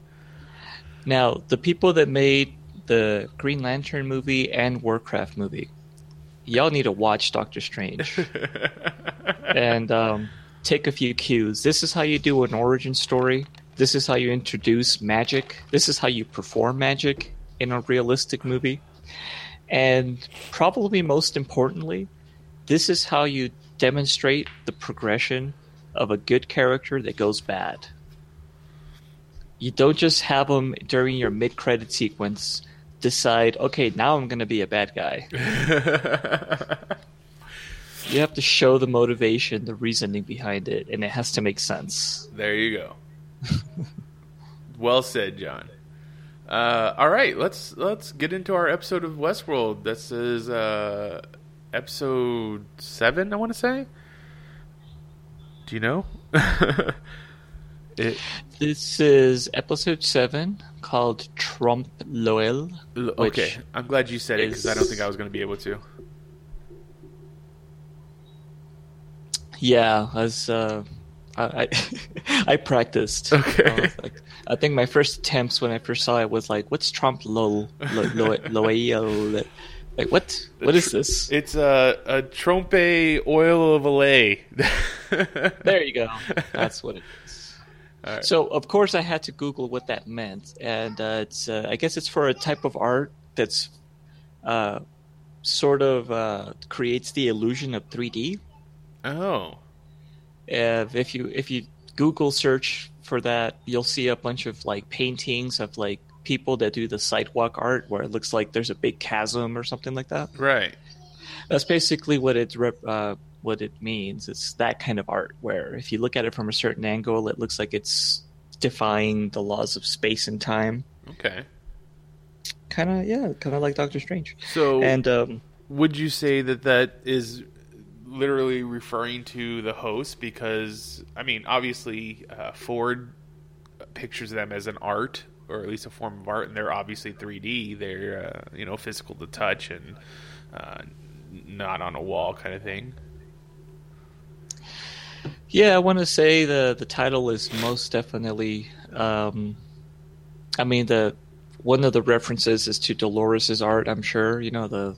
Now, the people that made the Green Lantern movie and Warcraft movie, y'all need to watch Doctor Strange <laughs> and um, take a few cues. This is how you do an origin story. This is how you introduce magic. This is how you perform magic in a realistic movie. And probably most importantly, this is how you demonstrate the progression of a good character that goes bad. You don't just have them during your mid credit sequence decide, okay, now I'm going to be a bad guy. <laughs> You have to show the motivation, the reasoning behind it, and it has to make sense. There you go. <laughs> well said, John. Uh, all right, let's let's get into our episode of Westworld. This is uh, episode seven, I want to say. Do you know? <laughs> it, this is episode seven called Trump Loel. Okay, I'm glad you said it because I don't think I was going to be able to. Yeah, as uh, I, I, <laughs> I practiced. Okay. I, like, I think my first attempts when I first saw it was like, "What's Trump Loel?" Lo, lo, lo, lo, lo, lo, lo, lo, like what? What is this? It's a a trompe oil of Olay. <laughs> There you go. That's what it is. So of course I had to Google what that meant, and uh, it's uh, I guess it's for a type of art that's uh, sort of uh, creates the illusion of 3D. Oh, if you if you Google search for that, you'll see a bunch of like paintings of like people that do the sidewalk art where it looks like there's a big chasm or something like that. right. That's basically what it rep- uh, what it means. It's that kind of art where if you look at it from a certain angle, it looks like it's defying the laws of space and time. Okay. Kind of yeah, kind of like Doctor Strange. So, And um, would you say that that is literally referring to the host? Because I mean, obviously, uh, Ford pictures them as an art, or at least a form of art, and they're obviously 3D. They're uh, you know physical to touch and uh, not on a wall kind of thing. Yeah, I want to say the the title is most definitely. Um, I mean, the one of the references is to Dolores's art. I'm sure you know the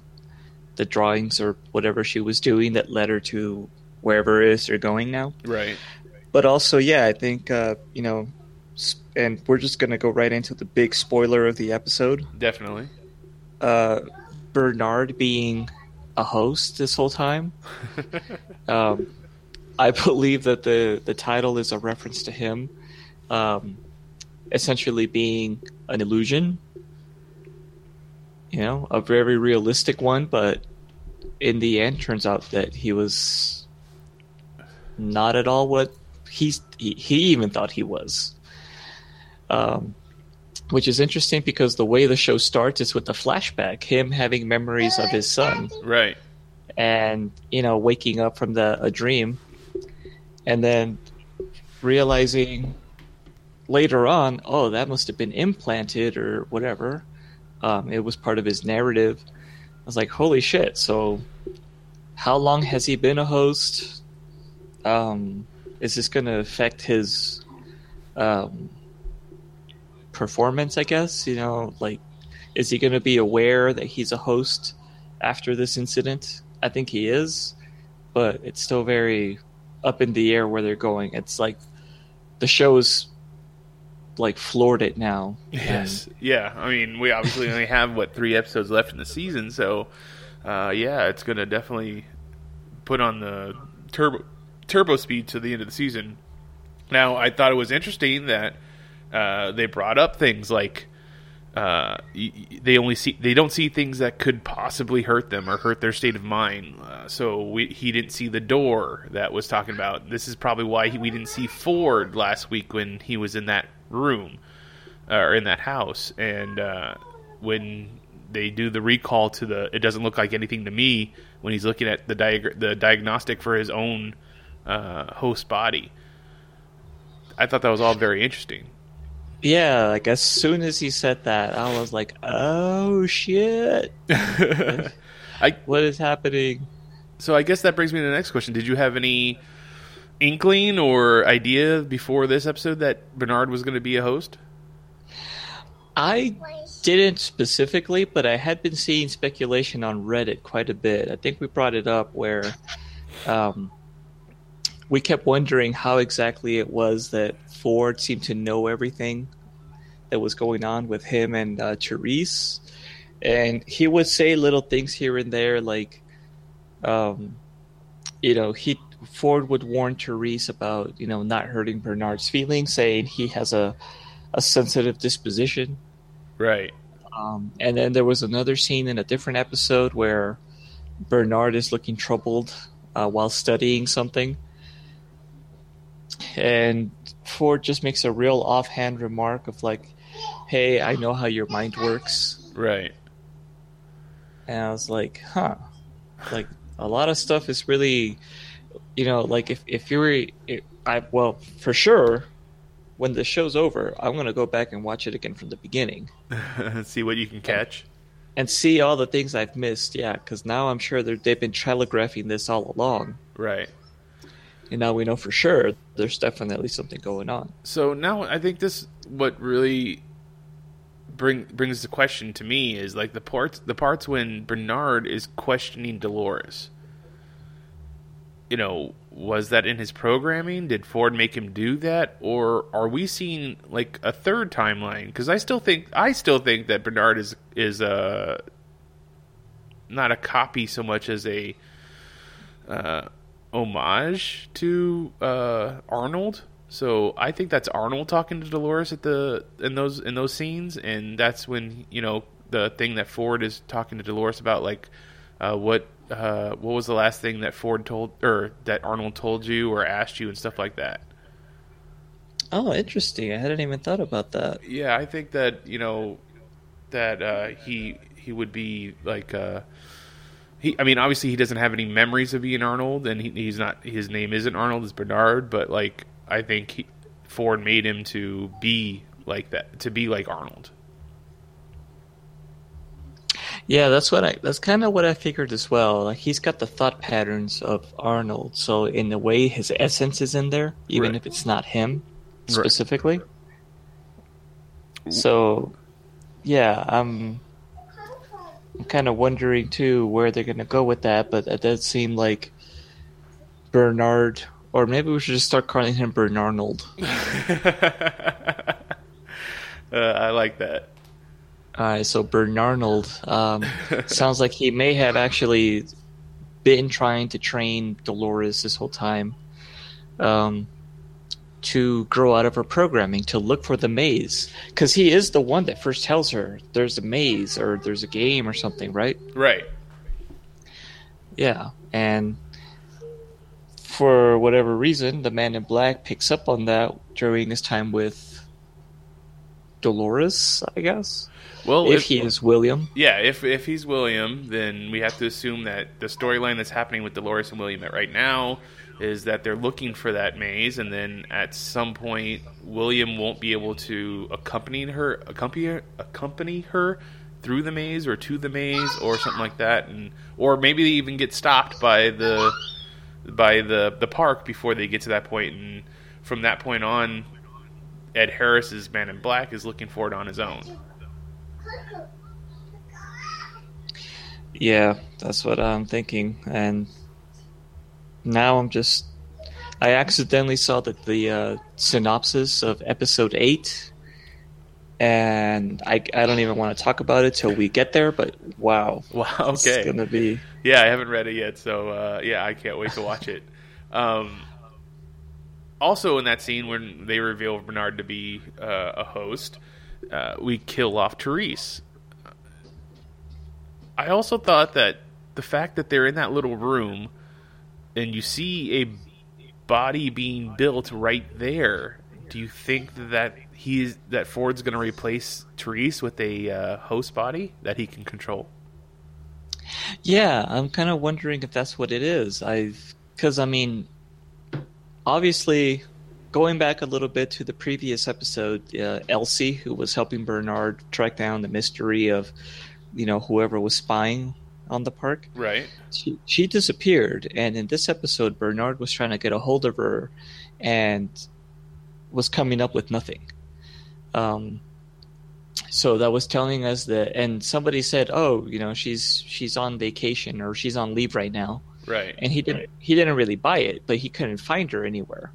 the drawings or whatever she was doing that led her to wherever it is they're going now. Right. But also, yeah, I think uh, you know, and we're just gonna go right into the big spoiler of the episode. Definitely. Uh, Bernard being a host this whole time. <laughs> um, I believe that the the title is a reference to him, um, essentially being an illusion. You know, a very realistic one, but in the end, turns out that he was not at all what he, he even thought he was. Um, which is interesting because the way the show starts is with the flashback, him having memories of his son. Right. and you know waking up from the a dream. And then realizing later on oh that must have been implanted or whatever. Um, it was part of his narrative. I was like holy shit. So how long has he been a host? Um, is this going to affect his um, performance i guess you know like is he going to be aware that he's a host after this incident. I think he is, but it's still very up in the air where they're going. It's like the show's like floored it now. Yes. Yeah. I mean, we obviously only have what three episodes left in the season, so uh, yeah, it's gonna definitely put on the turbo turbo speed to the end of the season. Now, I thought it was interesting that uh, they brought up things like uh, they only see they don't see things that could possibly hurt them or hurt their state of mind. Uh, so we, he didn't see the door that was talking about. This is probably why he, we didn't see Ford last week when he was in that room or in that house. And uh, when they do the recall to the, it doesn't look like anything to me when he's looking at the diag- the diagnostic for his own uh, host body. I thought that was all very interesting. Yeah, like as soon as he said that, I was like, "Oh shit! <laughs> I What is happening?" So I guess that brings me to the next question. Did you have any inkling or idea before this episode that Bernard was going to be a host? I didn't specifically, but I had been seeing speculation on Reddit quite a bit. I think we brought it up where um, we kept wondering how exactly it was that Ford seemed to know everything that was going on with him and uh, Therese. And he would say little things here and there, like, um, you know, he Ford would warn Therese about, you know, not hurting Bernard's feelings, saying he has a, a sensitive disposition. Right. Um, and then there was another scene in a different episode where Bernard is looking troubled uh, while studying something. And Ford just makes a real offhand remark of, like, hey, I know how your mind works. Right. And I was like, huh. Like, a lot of stuff is really, you know, like, if, if you were, if, I, well, for sure, when the show's over, I'm going to go back and watch it again from the beginning. <laughs> See what you can catch. and see all the things I've missed. Yeah, because now I'm sure they've been telegraphing this all along. Right. And now we know for sure there's definitely something going on. So now I think this what really bring brings the question to me is like the parts the parts when Bernard is questioning Dolores. You know, was that in his programming? Did Ford make him do that, or are we seeing like a third timeline? Because I still think I still think that Bernard is is a not a copy so much as a uh, homage to uh, Arnold. So I think that's Arnold talking to Dolores at the in those in those scenes, and that's when you know the thing that Ford is talking to Dolores about, like uh, what uh, what was the last thing that Ford told or that Arnold told you or asked you and stuff like that. Oh, interesting. I hadn't even thought about that. Yeah, I think that you know that uh, he he would be like uh, he. I mean, obviously he doesn't have any memories of being Arnold, and he, he's not. His name isn't Arnold; it's Bernard. But like, I think he, Ford made him to be like that, to be like Arnold. Yeah, that's what I. That's kind of what I figured as well. Like he's got the thought patterns of Arnold, so in a way, his essence is in there, even Right. if it's not him Right. specifically. So, yeah, I'm. I'm kind of wondering too where they're gonna go with that, but it does seem like Bernard, or maybe we should just start calling him Bernarnold. <laughs> Uh, I like that. Alright, so Bernarnold um, sounds like he may have actually been trying to train Dolores this whole time um, to grow out of her programming, to look for the maze. Because he is the one that first tells her there's a maze or there's a game or something, right? Right. Yeah, and for whatever reason, the man in black picks up on that during his time with Dolores, I guess. Well, if he is William. Yeah, if if he's William, then we have to assume that the storyline that's happening with Dolores and William at right now is that they're looking for that maze, and then at some point, William won't be able to accompany her, accompany accompany her through the maze or to the maze or something like that, and or maybe they even get stopped by the by the the park before they get to that point, and from that point on, Ed Harris's Man in Black is looking for it on his own. Yeah, that's what I'm thinking. And now I'm just. I accidentally saw that the uh, synopsis of episode 8. And I, I don't even want to talk about it till we get there, but wow. <laughs> Wow. It's Okay. going to be. Yeah, I haven't read it yet, so uh, yeah, I can't wait to watch it. Um, also, in that scene when they reveal Bernard to be uh, a host, uh, we kill off Therese. I also thought that the fact that they're in that little room and you see a body being built right there, do you think that he's that Ford's going to replace Therese with a uh, host body that he can control? Yeah, I'm kind of wondering if that's what it is. I've because I mean, obviously, going back a little bit to the previous episode, uh, Elsie, who was helping Bernard track down the mystery of, you know, whoever was spying on the park, Right. she, she disappeared. And in this episode, Bernard was trying to get a hold of her, and was coming up with nothing. Um, so that was telling us that and somebody said oh you know she's she's on vacation or she's on leave right now Right. and he didn't he didn't really buy it but he couldn't find her anywhere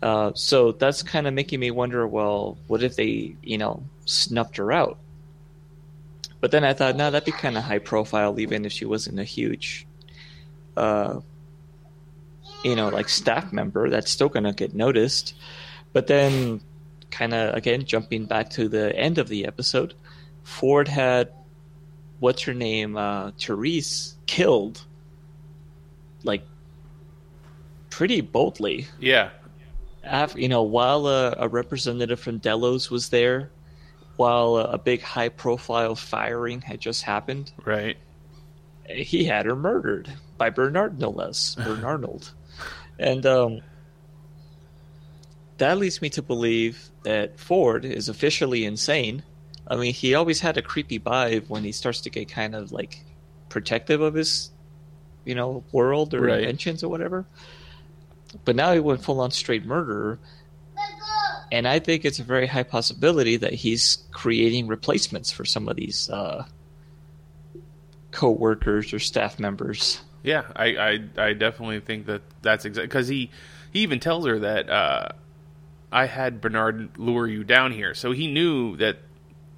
uh, so that's kind of making me wonder well what if they you know snuffed her out but then i thought no that'd be kind of high profile even if she wasn't a huge uh, you know like staff member that's still gonna get noticed but then kind of again jumping back to the end of the episode ford had what's her name uh therese killed like pretty boldly Yeah. Af you know while a, a representative from delos was there while a, big high profile firing had just happened Right. he had her murdered by Bernard no less, <laughs> Bernarnold. and um, that leads me to believe that Ford is officially insane. I mean, he always had a creepy vibe when he starts to get kind of like protective of his, you know, world or Right. inventions or whatever. but now he went full on straight murderer. And I think it's a very high possibility that he's creating replacements for some of these uh, co-workers or staff members. Yeah, I, I, I definitely think that that's exactly because he he even tells her that uh, I had Bernard lure you down here, so he knew that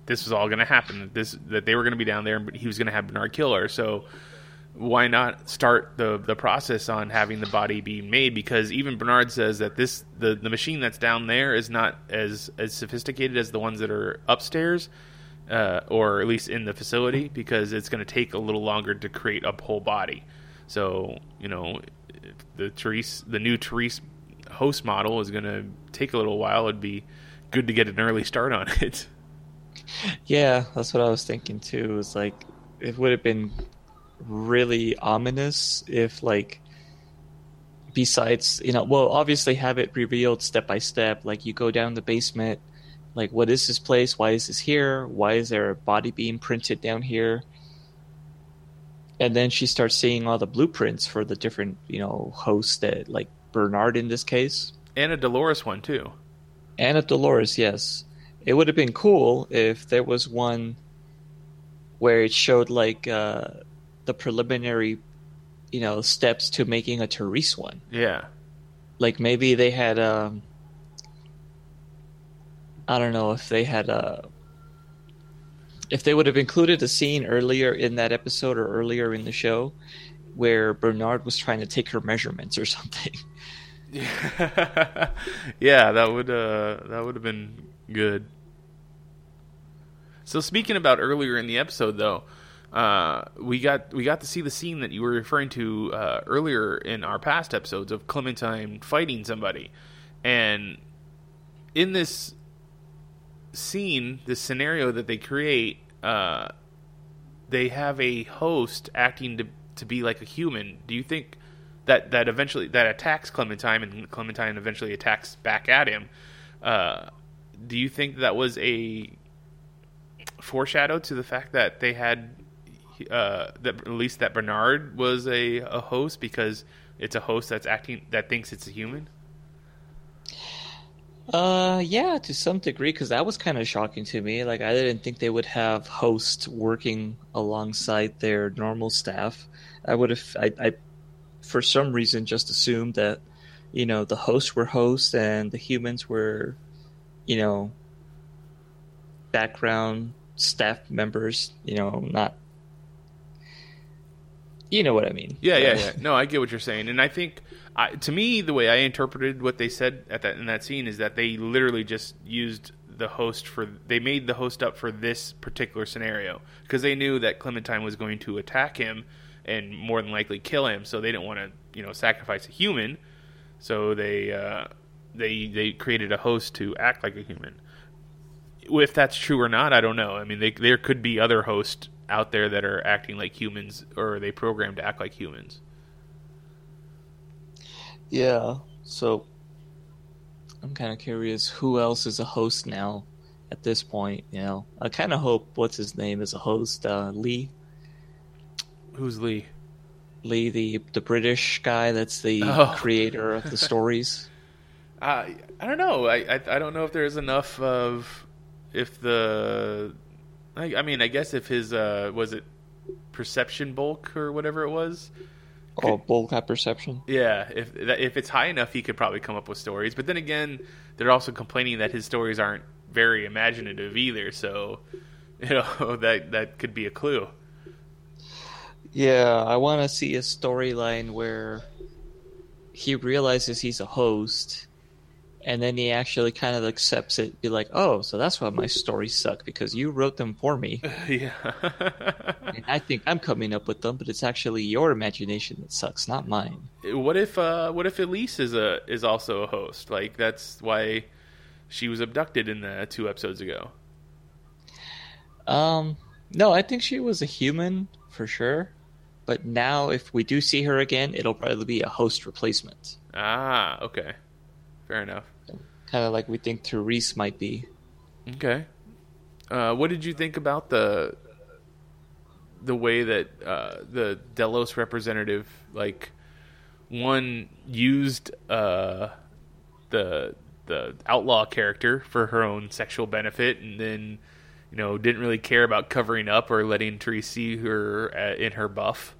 this was all going to happen. That this that they were going to be down there, but he was going to have Bernard kill her. So why not start the the process on having the body be made? Because even Bernard says that this the the machine that's down there is not as as sophisticated as the ones that are upstairs. Uh, or at least in the facility, because it's going to take a little longer to create a whole body. So you know, the Therese, the new Therese host model is going to take a little while. It'd be good to get an early start on <laughs> it. Yeah, that's what I was thinking too. It's like it would have been really ominous if like besides you know well obviously have it revealed step by step like you go down the basement like what is this place? Why is this here? Why is there a body being printed down here? And then she starts seeing all the blueprints for the different you know hosts that like bernard in this case. And a Dolores one too. and of dolores yes. It would have been cool if there was one where it showed like uh the preliminary you know steps to making a Therese one Yeah, like maybe they had um I don't know if they had uh if they would have included a scene earlier in that episode or earlier in the show where Bernard was trying to take her measurements or <laughs> something. <laughs> yeah, that would uh, that would have been good. So speaking about earlier in the episode, though, uh, we got we got to see the scene that you were referring to uh, earlier in our past episodes of Clementine fighting somebody, and in this scene, this scenario that they create, uh, they have a host acting to to be like a human. Do you think that that eventually that attacks Clementine and Clementine eventually attacks back at him? Uh, do you think that was a foreshadow to the fact that they had uh, that at least that Bernard was a, a host because it's a host that's acting that thinks it's a human? Uh yeah, to some degree cuz that was kind of shocking to me. Like I didn't think they would have hosts working alongside their normal staff. I would have I, I for some reason just assumed that you know the hosts were hosts and the humans were you know background staff members, you know, not you know what I mean. Yeah, yeah, yeah. No, I get what you're saying, and I think, I, to me, the way I interpreted what they said at that in that scene is that they literally just used the host for they made the host up for this particular scenario because they knew that Clementine was going to attack him and more than likely kill him, so they didn't want to you know sacrifice a human, so they uh, they they created a host to act like a human. If that's true or not, I don't know. I mean, they, there could be other hosts out there that are acting like humans, or they programmed to act like humans. Yeah. So I'm kind of curious who else is a host now at this point, you know. I kind of hope what's his name is a host, uh Lee Who's Lee? Lee the the British guy that's the <laughs> Oh. creator of the stories. <laughs> Uh, I don't know. I, I I don't know if there's enough of if the. I, I mean, I guess if his uh was it perception bulk or whatever it was. oh, Bulk Apperception. Yeah, if if it's high enough, he could probably come up with stories. But then again, they're also complaining that his stories aren't very imaginative either. So, <laughs> you know, that that could be a clue. Yeah, I want to see a storyline where he realizes he's a host, and then he actually kind of accepts it. Be like, "Oh, so that's why my stories suck because you wrote them for me, <laughs> yeah. and I think I'm coming up with them, but it's actually your imagination that sucks, not mine." what if uh what if Elise is a is also a host? Like that's why she was abducted in the two episodes ago. Um, no, I think she was a human for sure, but now if we do see her again, it'll probably be a host replacement, Ah, okay. Fair enough. Kind of like we think Therese might be. Okay. Uh, what did you think about the the way that uh, the Delos representative like one used uh, the the outlaw character for her own sexual benefit, and then you know didn't really care about covering up or letting Therese see her uh, in her buff.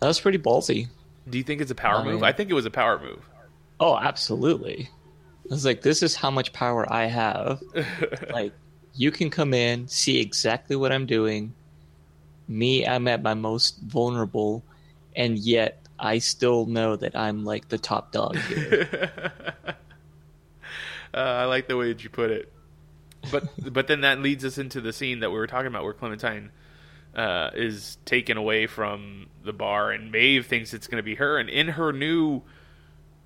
That was pretty ballsy. Do you think it's a power I move? I think it was a power move. Oh, absolutely. I was like, this is how much power I have. <laughs> like, you can come in, see exactly what I'm doing. Me, I'm at my most vulnerable, and yet I still know that I'm like the top dog here. <laughs> Uh, I like the way that you put it. But <laughs> but then that leads us into the scene that we were talking about, where Clementine uh, is taken away from the bar, and Maeve thinks it's going to be her, and in her new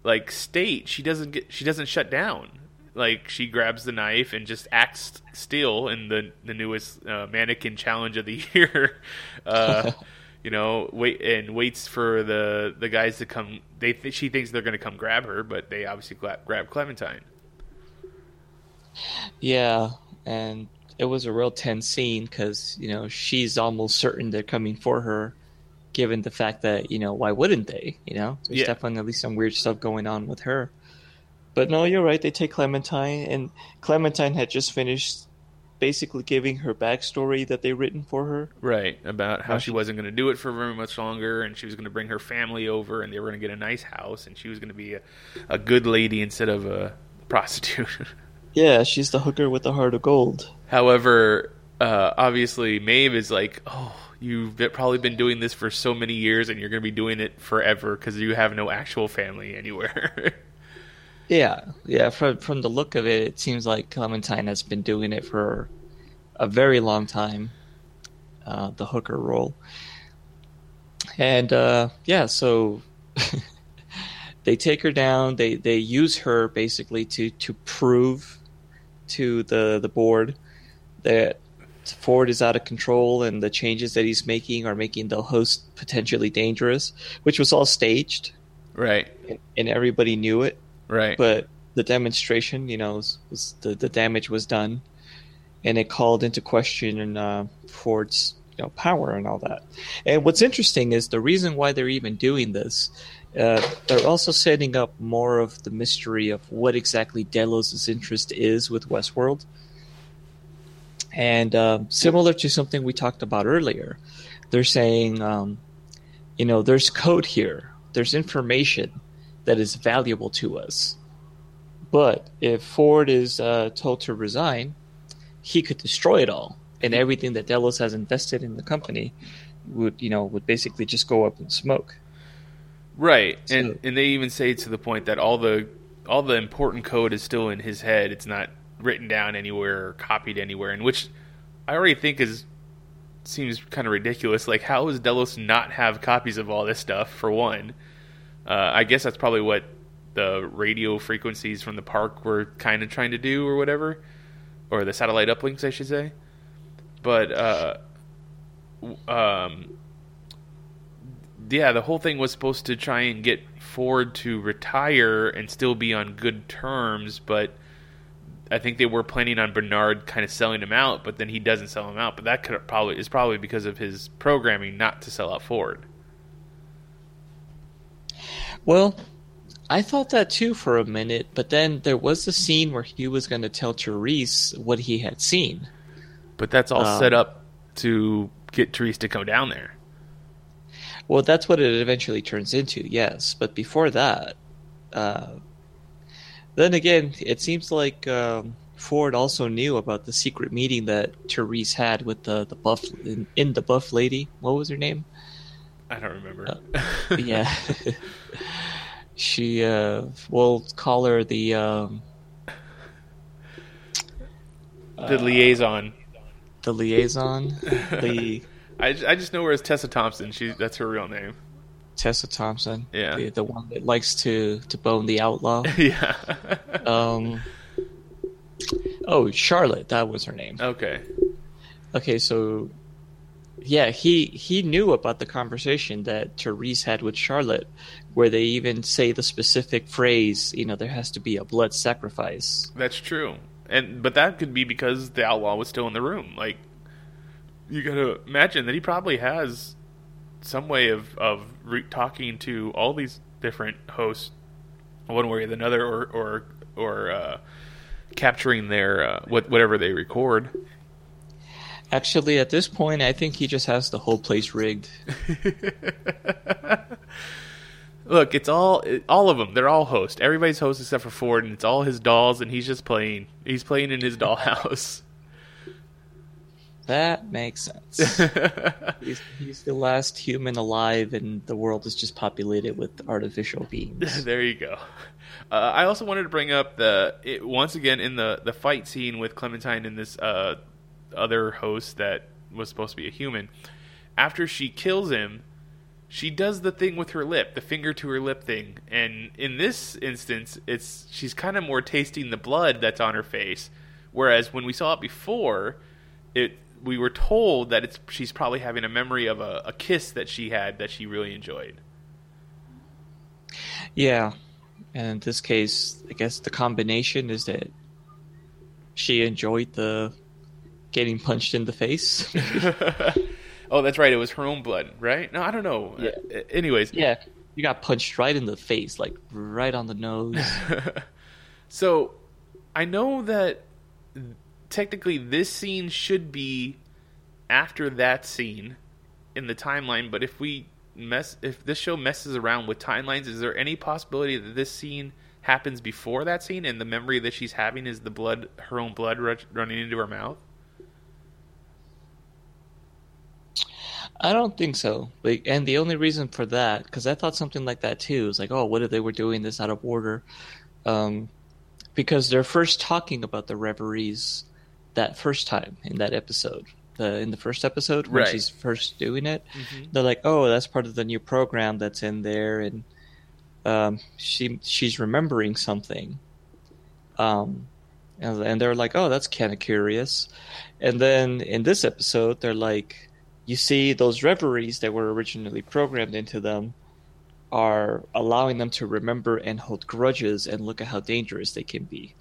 like state, she doesn't get she doesn't shut down. Like she grabs the knife and just acts still in the the newest uh, mannequin challenge of the <laughs> year. Uh, <laughs> you know, wait and waits for the the guys to come. They th- she thinks they're going to come grab her, but they obviously gra- grab Clementine. yeah, and it was a real tense scene because, you know, she's almost certain they're coming for her, given the fact that, you know, why wouldn't they? You know, there's Yeah. definitely some weird stuff going on with her. But no, you're right. They take Clementine, and Clementine had just finished basically giving her backstory that they written for her. Right, about how she- wasn't going to do it for very much longer, and she was going to bring her family over, and they were going to get a nice house, and she was going to be a, a good lady instead of a prostitute. <laughs> Yeah, she's the hooker with the heart of gold. However, uh, obviously, Maeve is like, oh, you've probably been doing this for so many years, and you're going to be doing it forever because you have no actual family anywhere. <laughs> Yeah, yeah. From from the look of it, it seems like Clementine has been doing it for a very long time. Uh, the hooker role, and uh, yeah, so <laughs> they take her down. They they use her basically to to prove to the the board that Ford is out of control and the changes that he's making are making the host potentially dangerous, which was all staged right, and, and everybody knew it right. but the demonstration, you know, was, was the the damage was done, and it called into question uh, Ford's you know power and all that. And what's interesting is the reason why they're even doing this. Uh, they're also setting up more of the mystery of what exactly Delos' interest is with Westworld. And um, similar to something we talked about earlier, they're saying, um, you know, there's code here, there's information that is valuable to us. But if Ford is uh, told to resign, he could destroy it all, and everything that Delos has invested in the company would, you know, would basically just go up in smoke. Right, So- and and they even say to the point that all the all the important code is still in his head. It's not written down anywhere or copied anywhere, and which I already think is seems kind of ridiculous. Like, how does Delos not have copies of all this stuff? For one, uh, I guess that's probably what the radio frequencies from the park were kind of trying to do, or whatever, or the satellite uplinks, I should say. But uh, um, yeah, the whole thing was supposed to try and get Ford to retire and still be on good terms, but I think they were planning on Bernard kind of selling him out, but then he doesn't sell him out. But that could probably is probably because of his programming not to sell out Ford. Well, I thought that too for a minute, but then there was a scene where he was going to tell Therese what he had seen. But that's all Um, set up to get Therese to come down there. Well, that's what it eventually turns into, yes. But before that, uh, then again, it seems like um, Ford also knew about the secret meeting that Therese had with the the buff in, in the buff lady. What was her name? I don't remember. Uh, <laughs> yeah, she. Uh, we'll call her the. Um, the liaison. the liaison, the <laughs> I, I just know her as Tessa Thompson. She that's her real name. Tessa Thompson, Yeah. the, the one that likes to to bone the outlaw. <laughs> yeah. Um, oh, Charlotte, that was her name. okay. Okay, so yeah, he he knew about the conversation that Therese had with Charlotte, where they even say the specific phrase, you know, there has to be a blood sacrifice. That's true. And but that could be because the outlaw was still in the room. Like you got to imagine that he probably has some way of of re- talking to all these different hosts, one way or another, or or or uh, capturing their uh, what whatever they record. Actually, at this point, I think he just has the whole place rigged. <laughs> Look, it's all all of them. They're all hosts. Everybody's host except for Ford, and it's all his dolls, and he's just playing. He's playing in his dollhouse. That makes sense. <laughs> he's, he's the last human alive, and the world is just populated with artificial beings. <laughs> there you go. Uh, I also wanted to bring up the it, once again in the the fight scene with Clementine and this uh, other host that was supposed to be a human. After she kills him, she does the thing with her lip, the finger to her lip thing, and in this instance, it's she's kind of more tasting the blood that's on her face, whereas when we saw it before, it we were told that it's she's probably having a memory of a, a kiss that she had that she really enjoyed. Yeah, and in this case, I guess the combination is that she enjoyed the getting punched in the face. <laughs> oh, that's right. It was her own blood, right? No, I don't know. Yeah. Uh, anyways, yeah, you got punched right in the face, like right on the nose. <laughs> so, I know that technically this scene should be after that scene in the timeline, but if we mess if this show messes around with timelines, is there any possibility that this scene happens before that scene and the memory that she's having is the blood her own blood running into her mouth? I don't think so. Like, and the only reason for that, because I thought something like that too, is like, oh, what if they were doing this out of order? Um, because they're first talking about the reveries that first time in that episode. The, in the first episode when Right. she's first doing it, they're like, "Oh, that's part of the new program that's in there," and um, she she's remembering something. Um, and, and they're like, "Oh, that's kind of curious." And then in this episode, they're like, "You see, those reveries that were originally programmed into them are allowing them to remember and hold grudges, and look at how dangerous they can be."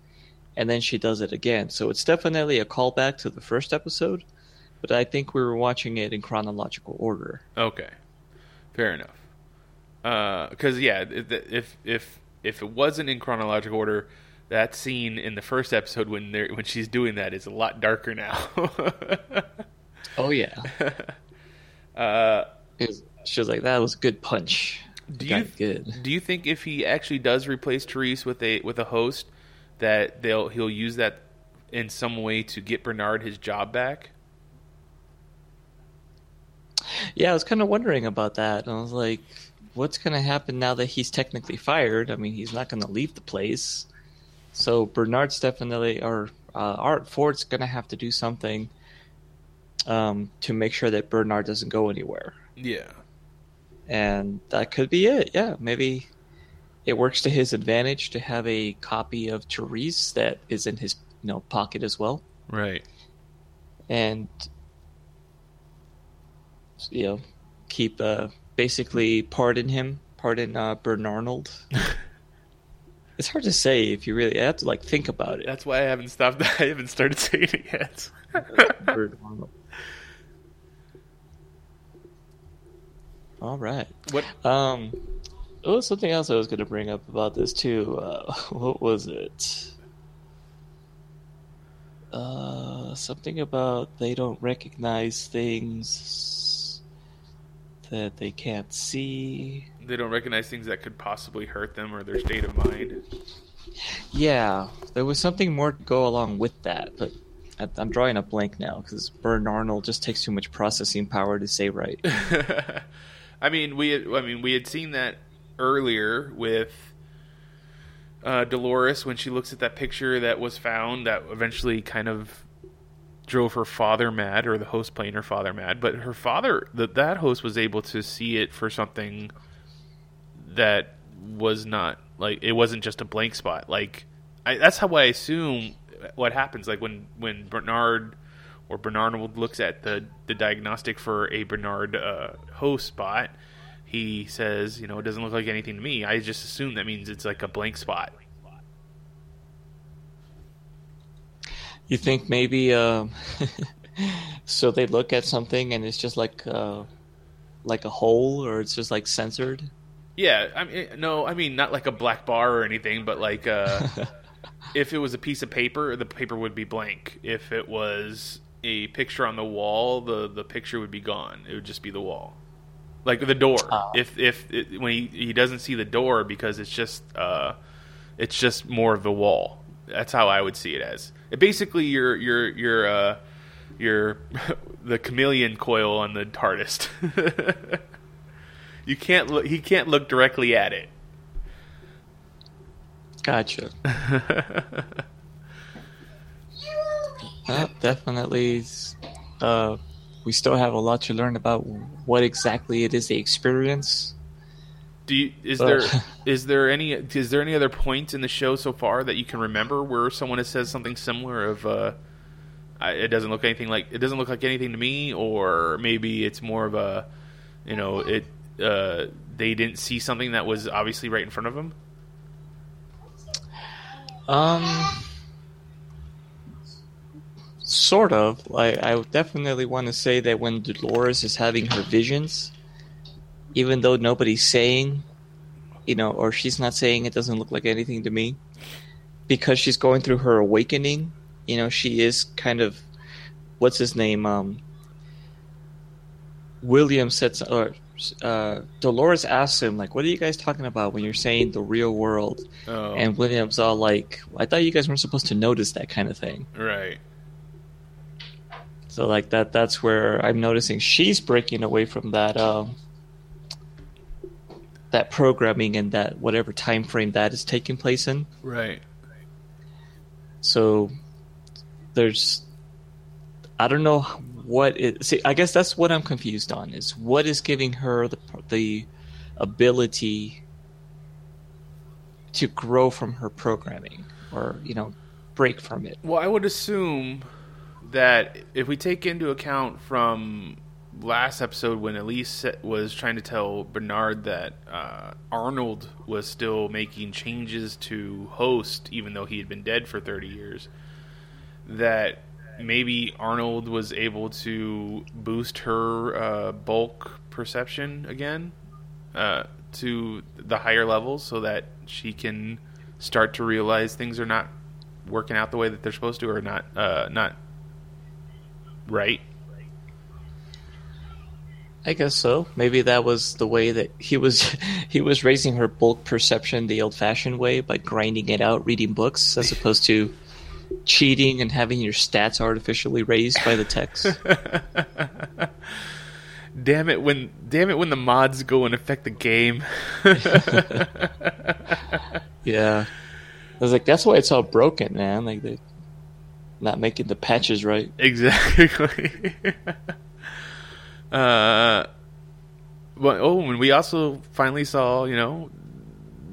And then she does it again, so it's definitely a callback to the first episode. But I think we were watching it in chronological order. Okay, fair enough. Because yeah, if if if it wasn't in chronological order, that scene in the first episode when they when she's doing that is a lot darker now. <laughs> Oh yeah, <laughs> uh, she was like, "That was a good punch." do you good? do you think if he actually does replace Therese with a with a host, that they'll he'll use that in some way to get Bernard his job back? Yeah, I was kind of wondering about that. I was like, "What's going to happen now that he's technically fired? I mean, he's not going to leave the place." So Bernard's definitely, or uh, Art Ford's going to have to do something um, to make sure that Bernard doesn't go anywhere. Yeah. and that could be it. Yeah, maybe it works to his advantage to have a copy of Therese that is in his you know pocket as well, Right. and you know keep uh, basically pardon him, pardon uh, Bernarnold. <laughs> it's hard to say if you really I have to like think about it. That's why I haven't stopped. <laughs> I haven't started saying it yet. <laughs> Bernarnold. All right. what? Um, was something else I was going to bring up about this too. Uh, <laughs> what was it? Uh, something about they don't recognize things that they can't see. They don't recognize things that could possibly hurt them or their state of mind. Yeah, there was something more to go along with that, but I'm drawing a blank now because Bernarnold just takes too much processing power to say right. <laughs> I mean, we had, I mean we had seen that earlier with uh, Dolores when she looks at that picture that was found that eventually kind of drove her father mad, or the host playing her father mad. But her father, that that host was able to see it for something that was not like it wasn't just a blank spot. Like I, that's how I assume what happens. Like when when Bernard or Bernard looks at the the diagnostic for a Bernard uh, host spot, he says, you know, it doesn't look like anything to me. I just assume that means it's like a blank spot. You think maybe um, <laughs> so they look at something and it's just like uh, like a hole or it's just like censored? Yeah, I mean, no, I mean not like a black bar or anything, but like uh, <laughs> if it was a piece of paper, the paper would be blank. If it was a picture on the wall, the the picture would be gone. It would just be the wall, like the door. Ah. If if it, when he, he doesn't see the door because it's just uh, it's just more of the wall. That's how I would see it as. It basically, you're you're you're uh, you're <laughs> the chameleon coil on the TARDIS. <laughs> you can't look. He can't look directly at it. Gotcha. <laughs> Well, definitely. Uh, we still have a lot to learn about what exactly it is they experience. Do you, is Well- there <laughs> is there any is there any other point in the show so far that you can remember where someone has said something similar of uh, I, it doesn't look anything like it doesn't look like anything to me, or maybe it's more of a you know it uh, they didn't see something that was obviously right in front of them. Um, sort of. Like, I definitely want to say that when Dolores is having her visions, even though nobody's saying, you know, or she's not saying it doesn't look like anything to me, because she's going through her awakening, you know, she is kind of, what's his name? Um, William said, or uh, Dolores asked him, like, what are you guys talking about when you're saying the real world? Oh, And William's all like, I thought you guys weren't supposed to notice that kind of thing. right. So like that that's where I'm noticing she's breaking away from that um that programming and that whatever time frame that is taking place in. Right. So there's I don't know what it see I guess that's what I'm confused on is what is giving her the the ability to grow from her programming or you know break from it. Well, I would assume that if we take into account from last episode when Elsie was trying to tell Bernard that uh, Arnold was still making changes to host, even though he had been dead for 30 years, that maybe Arnold was able to boost her uh, bulk apperception again uh, to the higher levels so that she can start to realize things are not working out the way that they're supposed to or not uh, not right. I guess so. Maybe that was the way that he was <laughs> he was raising her bulk apperception the old-fashioned way by grinding it out reading books as opposed to cheating and having your stats artificially raised by the text. <laughs> Damn it when damn it when the mods go and affect the game. <laughs> yeah. I was like that's why it's all broken, man. Like they not making the patches right. exactly. <laughs> uh well, oh, and we also finally saw, you know,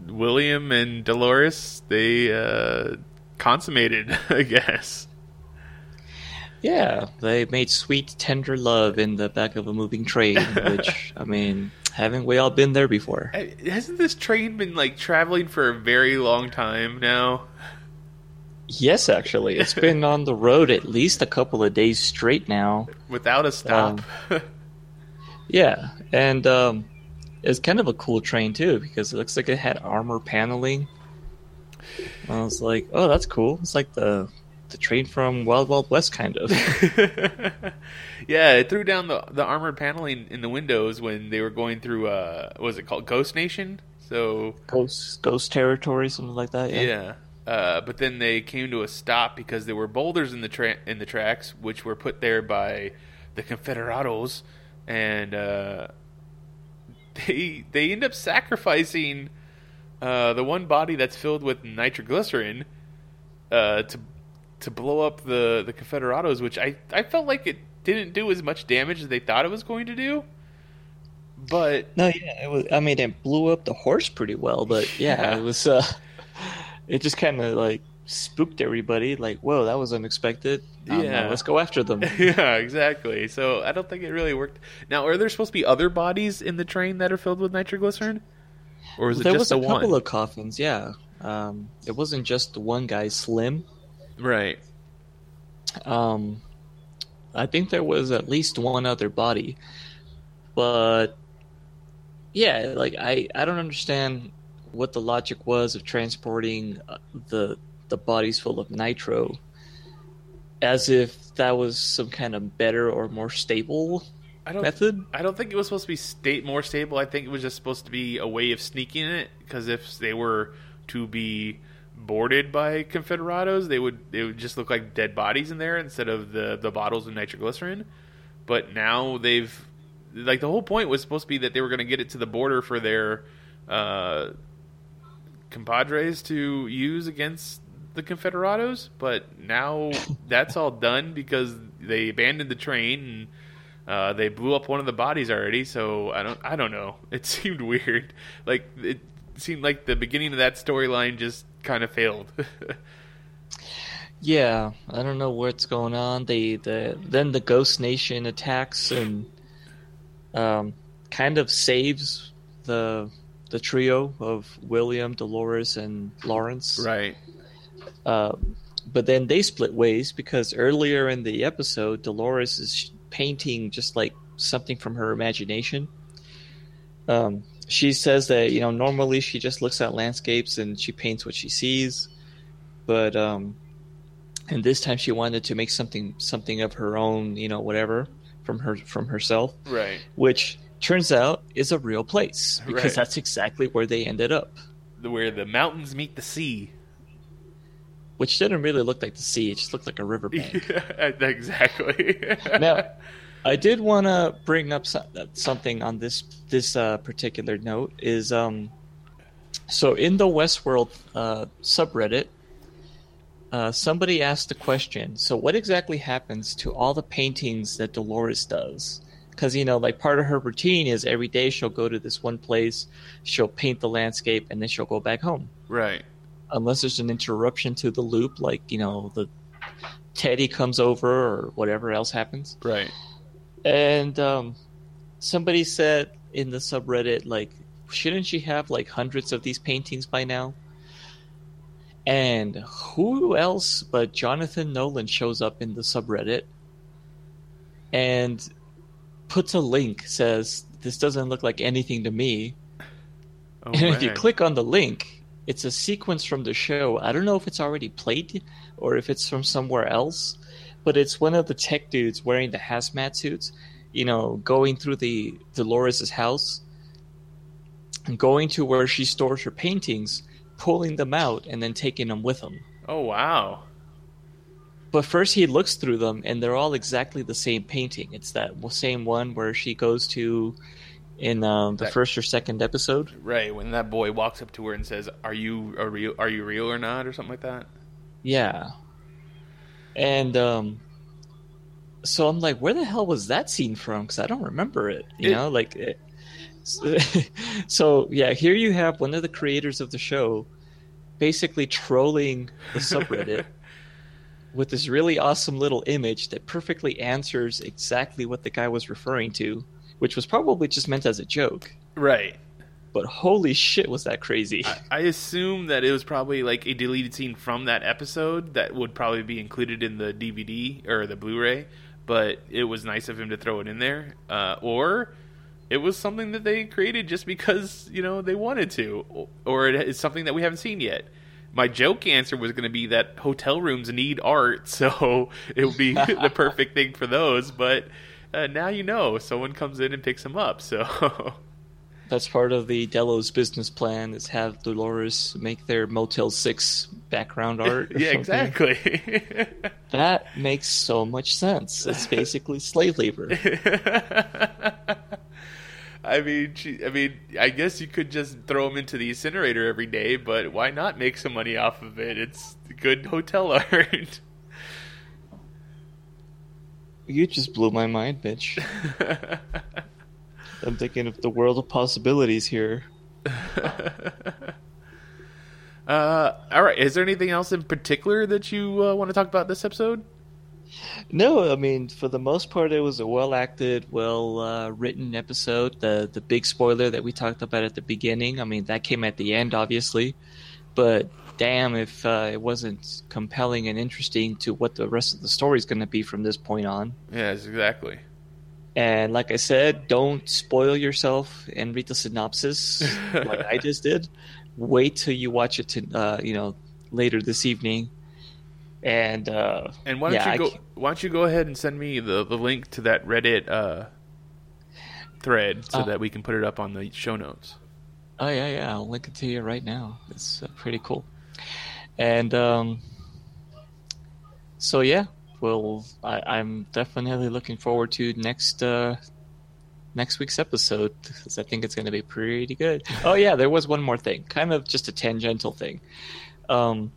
William and Dolores, they uh consummated, <laughs> I guess. Yeah, they made sweet tender love in the back of a moving train, <laughs> which I mean, haven't we all been there before? Uh, Hasn't this train been like traveling for a very long time now? Yes, actually. It's <laughs> been on the road at least a couple of days straight now. Without a stop. Yeah, and um, it's kind of a cool train too because it looks like it had armor paneling. I was like, "Oh, that's cool." It's like the the train from Wild Wild West, kind of. <laughs> yeah, it threw down the the armored paneling in the windows when they were going through uh what was it called Ghost Nation? So ghost Ghost territory, something like that. Yeah. yeah. Uh, but then they came to a stop because there were boulders in the tra- in the tracks, which were put there by the Confederados, and uh, <laughs> they they end up sacrificing uh, the one body that's filled with nitroglycerin uh, to to blow up the the Confederados, which I I felt like it didn't do as much damage as they thought it was going to do. But No, yeah, it was. I mean, it blew up the horse pretty well, but yeah, Yeah. it was. It just kind of like spooked everybody. Like, whoa, that was unexpected. Um, Yeah. let's go after them. <laughs> yeah, exactly. So I don't think it really worked. Now, are there supposed to be other bodies in the train that are filled with nitroglycerin, or is it there just was the a couple one? of coffins. Yeah, um, it wasn't just the one guy, Slim. Right. Um, I think there was at least one other body, but Yeah, like I I don't understand what the logic was of transporting uh, the the bodies full of nitro as if that was some kind of better or more stable I don't method. I don't think it was supposed to be state more stable. I think it was just supposed to be a way of sneaking it because if they were to be boarded by Confederados, they would they would just look like dead bodies in there instead of the the bottles of nitroglycerin. But now they've like the whole point was supposed to be that they were going to get it to the border for their uh, compadres to use against the Confederados. But now <laughs> that's all done because they abandoned the train and uh, they blew up one of the bodies already. So I don't I don't know. <laughs> It seemed weird. Like it seemed like the beginning of that storyline just kind of failed. <laughs> Yeah, I don't know what's going on. They the then the Ghost Nation attacks and um, kind of saves the the trio of William, Dolores, and Lawrence. right. Uh, but then they split ways because earlier in the episode, Dolores is painting just like something from her imagination. Um, she says that you know normally she just looks at landscapes and she paints what she sees, but um, and this time she wanted to make something something of her own, you know, whatever from her from herself, Right. which turns out is a real place because Right. that's exactly where they ended up. Where the mountains meet the sea. Which didn't really look like the sea; it just looked like a riverbank. <laughs> <laughs> exactly. <laughs> now, I did want to bring up so- something on this this uh, particular note. Is um, so in the Westworld uh, subreddit, uh, somebody asked the question. So, what exactly happens to all the paintings that Dolores does? Because you know, like part of her routine is every day she'll go to this one place, she'll paint the landscape, and then she'll go back home right. unless there's an interruption to the loop, like you know the Teddy comes over or whatever else happens. Right. And um, somebody said in the subreddit, like, shouldn't she have like hundreds of these paintings by now? And who else but Jonathan Nolan shows up in the subreddit and puts a link, says, This doesn't look like anything to me. Oh, And if you click on the link, it's a sequence from the show. I don't know if it's already played or if it's from somewhere else, but it's one of the tech dudes wearing the hazmat suits, you know, going through the Dolores' house and going to where she stores her paintings, pulling them out, and then taking them with him. Oh wow. But first, he looks through them, and they're all exactly the same painting. It's that same one where she goes to in um, the That- first or second episode. Right. When that boy walks up to her and says, "Are you a real? Are you real or not?" or something like that. Yeah. And um so I'm like, where the hell was that scene from? Because I don't remember it. You It- know, like. It, <laughs> so yeah, here you have one of the creators of the show, basically trolling the subreddit <laughs> with this really awesome little image that perfectly answers exactly what the guy was referring to, which was probably just meant as a joke. Right. But holy shit, was that crazy! I assume that it was probably like a deleted scene from that episode that would probably be included in the DVD or the Blu-ray, but it was nice of him to throw it in there. Uh, or it was something that they created just because you know they wanted to, or it is something that we haven't seen yet. My joke answer was going to be that hotel rooms need art, <laughs> so it would be <laughs> the perfect thing for those. But uh, now you know, someone comes in and picks them up. So <laughs> That's part of the Delos business plan is have Dolores make their Motel Six background art. yeah, something. exactly. That makes so much sense. It's basically slave labor. I mean, she, I mean, I guess you could just throw them into the incinerator every day, but why not make some money off of it? It's good hotel <laughs> art. You just blew my mind, bitch. <laughs> I'm thinking of the world of possibilities here. <laughs> uh, all right. Is there anything else in particular that you uh, want to talk about this episode? No, I mean for the most part, it was a well acted, well uh, written episode. The the big spoiler that we talked about at the beginning, I mean that came at the end, obviously, but damn if uh, it wasn't compelling and interesting to what the rest of the story is going to be from this point on. Yes, exactly. And like I said, don't spoil yourself and read the synopsis <laughs> like I just did. Wait till you watch it to uh, you know later this evening. And uh, And why don't yeah, you go? Why don't you go ahead and send me the, the link to that Reddit uh, thread so Uh. that we can put it up on the show notes. Oh yeah, yeah. I'll link it to you right now. It's uh, pretty cool. And um, so yeah, well, I, I'm definitely looking forward to next uh, next week's episode because I think it's going to be pretty good. Oh yeah, there was one more thing, kind of just a tangential thing. Um,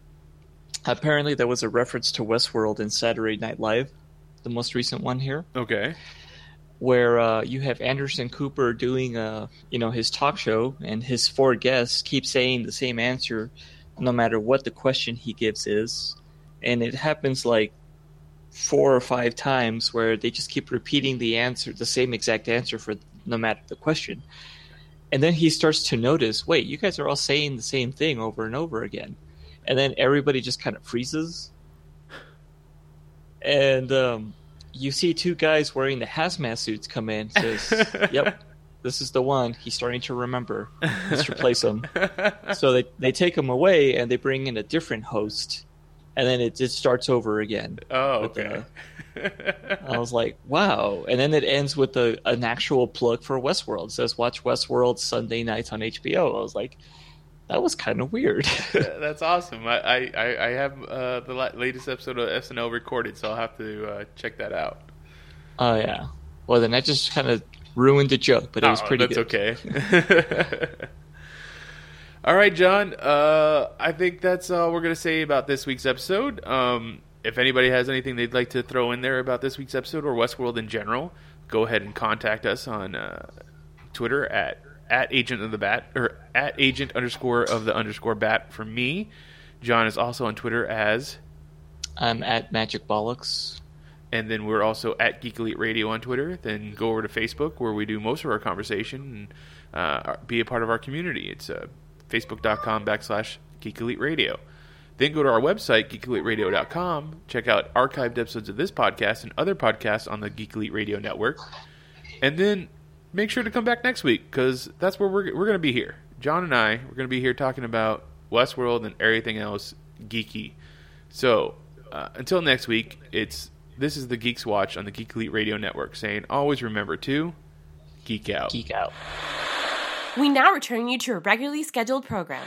apparently, there was a reference to Westworld in Saturday Night Live, the most recent one here. Okay. where uh, you have Anderson Cooper doing uh, you know his talk show, and his four guests keep saying the same answer, no matter what the question he gives is, and it happens like four or five times where they just keep repeating the answer, the same exact answer for no matter the question, and then he starts to notice, wait, you guys are all saying the same thing over and over again, and then everybody just kind of freezes, and um, you see two guys wearing the hazmat suits come in. Says, <laughs> "Yep, this is the one." He's starting to remember. Let's replace him. so they they take him away and they bring in a different host, and then it just starts over again. Oh, With, okay. I was like, "Wow!" And then it ends with a, an actual plug for Westworld. It says, "Watch Westworld Sunday nights on HBO." I was like, "That was kind of weird." <laughs> That's awesome. I I, I- have uh, the latest episode of SNL recorded, so I'll have to uh, check that out. oh yeah. Well, then that just kind of ruined the joke, but it was Oh, pretty that's good. okay. <laughs> all right, John. Uh, I think that's all we're going to say about this week's episode. Um, if anybody has anything they'd like to throw in there about this week's episode or Westworld in general, go ahead and contact us on uh, Twitter at at agent of the bat or at agent underscore of the underscore bat for me. John is also on Twitter as, I'm at Magic Bollocks. and then we're also at Geek Elite Radio on Twitter. Then go over to Facebook where we do most of our conversation and uh, be a part of our community. It's uh, facebook.com backslash Geek Elite Radio. Then go to our website, geekeliteradio.com, check out archived episodes of this podcast and other podcasts on the Geek Elite Radio Network. And then make sure to come back next week because that's where we're, we're going to be here. John and I, we're going to be here talking about Westworld and everything else geeky. So uh, until next week, it's this is the Geeks Watch on the Geek Elite Radio Network saying always remember to geek out. Geek out. We now return you to a regularly scheduled program.